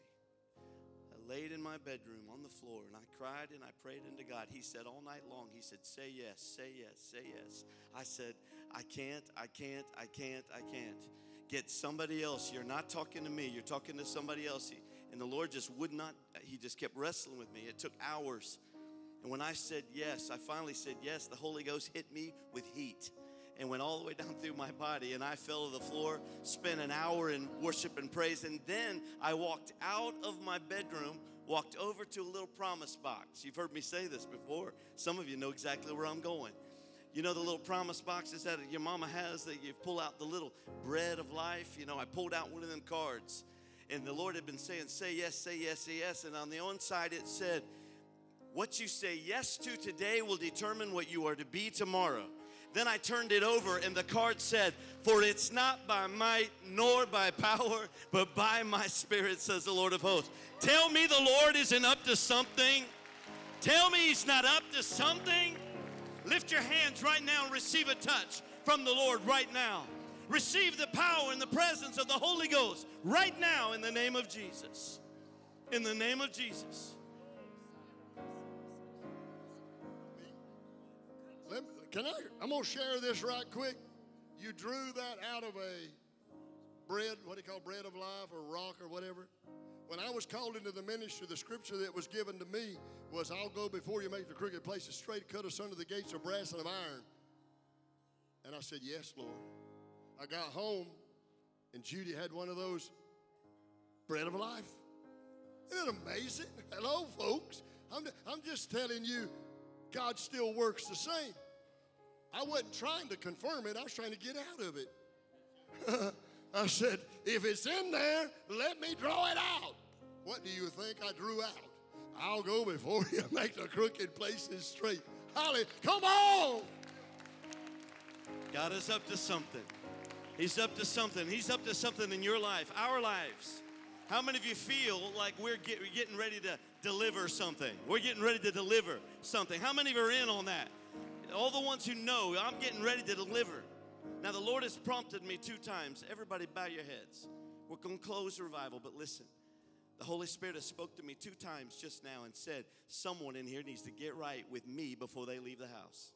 Speaker 5: I laid in my bedroom on the floor and I cried and I prayed unto God. He said all night long, He said, Say yes, say yes, say yes. I said, I can't, I can't, I can't, I can't. Get somebody else. You're not talking to me, you're talking to somebody else. And the Lord just would not, He just kept wrestling with me. It took hours. And when I said yes, I finally said yes, the Holy Ghost hit me with heat and went all the way down through my body. And I fell to the floor, spent an hour in worship and praise. And then I walked out of my bedroom, walked over to a little promise box. You've heard me say this before. Some of you know exactly where I'm going. You know the little promise boxes that your mama has that you pull out the little bread of life? You know, I pulled out one of them cards. And the Lord had been saying, say yes, say yes, say yes. And on the one side it said, what you say yes to today will determine what you are to be tomorrow. Then I turned it over, and the card said, For it's not by might nor by power, but by my spirit, says the Lord of hosts. Tell me the Lord isn't up to something. Tell me he's not up to something. Lift your hands right now and receive a touch from the Lord right now. Receive the power and the presence of the Holy Ghost right now in the name of Jesus. In the name of Jesus.
Speaker 8: Can I? I'm gonna share this right quick. You drew that out of a bread, what do you call bread of life or rock or whatever. When I was called into the ministry, the scripture that was given to me was, "I'll go before you, make the crooked places straight, cut asunder the gates of brass and of iron." And I said, "Yes, Lord." I got home, and Judy had one of those bread of life. Isn't it amazing? Hello, folks. I'm, I'm just telling you, God still works the same. I wasn't trying to confirm it, I was trying to get out of it. *laughs* I said, if it's in there, let me draw it out. What do you think I drew out? I'll go before *laughs* you make the crooked places straight. Holly, come on!
Speaker 5: God is up to something. He's up to something. He's up to something in your life, our lives. How many of you feel like we're, get, getting ready to deliver something? We're getting ready to deliver something. How many of you are in on that? All the ones who know, I'm getting ready to deliver. Now, the Lord has prompted me two times. Everybody, bow your heads. We're going to close revival, but listen. The Holy Spirit has spoke to me two times just now and said, someone in here needs to get right with me before they leave the house.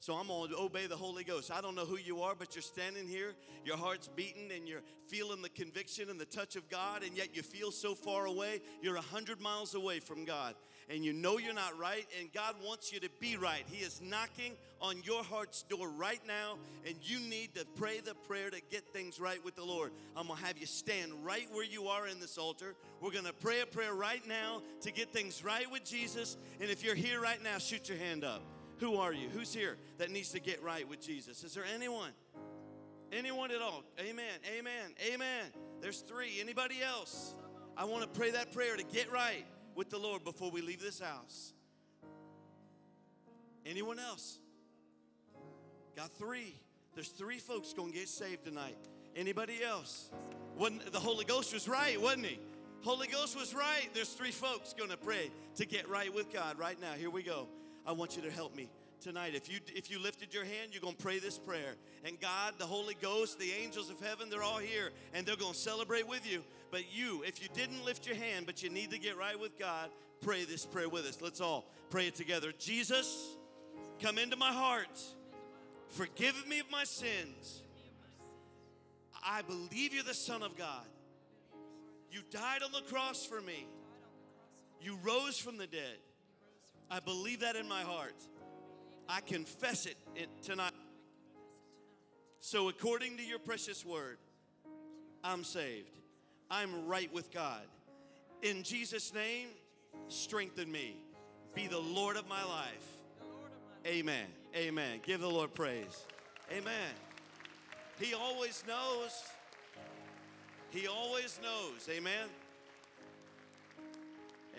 Speaker 5: So I'm going to obey the Holy Ghost. I don't know who you are, but you're standing here, your heart's beating, and you're feeling the conviction and the touch of God, and yet you feel so far away. You're a hundred miles away from God, and you know you're not right, and God wants you to be right. He is knocking on your heart's door right now, and you need to pray the prayer to get things right with the Lord. I'm to have you stand right where you are in this altar. We're to pray a prayer right now to get things right with Jesus. And if you're here right now, shoot your hand up. Who are you? Who's here that needs to get right with Jesus? Is there anyone? Anyone at all? Amen. Amen. Amen. There's three. Anybody else? I want to pray that prayer to get right with the Lord before we leave this house. Anyone else? Got three. There's three folks going to get saved tonight. Anybody else? Wasn't, the Holy Ghost was right, wasn't he? Holy Ghost was right. There's three folks going to pray to get right with God right now. Here we go. I want you to help me tonight. If you if you lifted your hand, you're going to pray this prayer. And God, the Holy Ghost, the angels of heaven, they're all here and they're going to celebrate with you. But you, if you didn't lift your hand, but you need to get right with God, pray this prayer with us. Let's all pray it together. Jesus, come into my heart. Forgive me of my sins. I believe you're the Son of God. You died on the cross for me. You rose from the dead. I believe that in my heart. I confess it tonight. So, according to your precious word, I'm saved. I'm right with God. In Jesus' name, strengthen me. Be the Lord of my life. Amen. Amen. Give the Lord praise. Amen. He always knows. He always knows. Amen.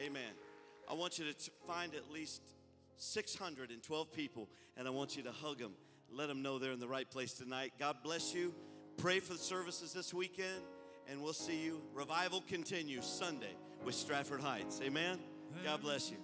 Speaker 5: Amen. I want you to find at least 612 people and I want you to hug them. Let them know they're in the right place tonight. God bless you. Pray for the services this weekend and we'll see you. Revival continues Sunday with Stratford Heights. Amen. God bless you.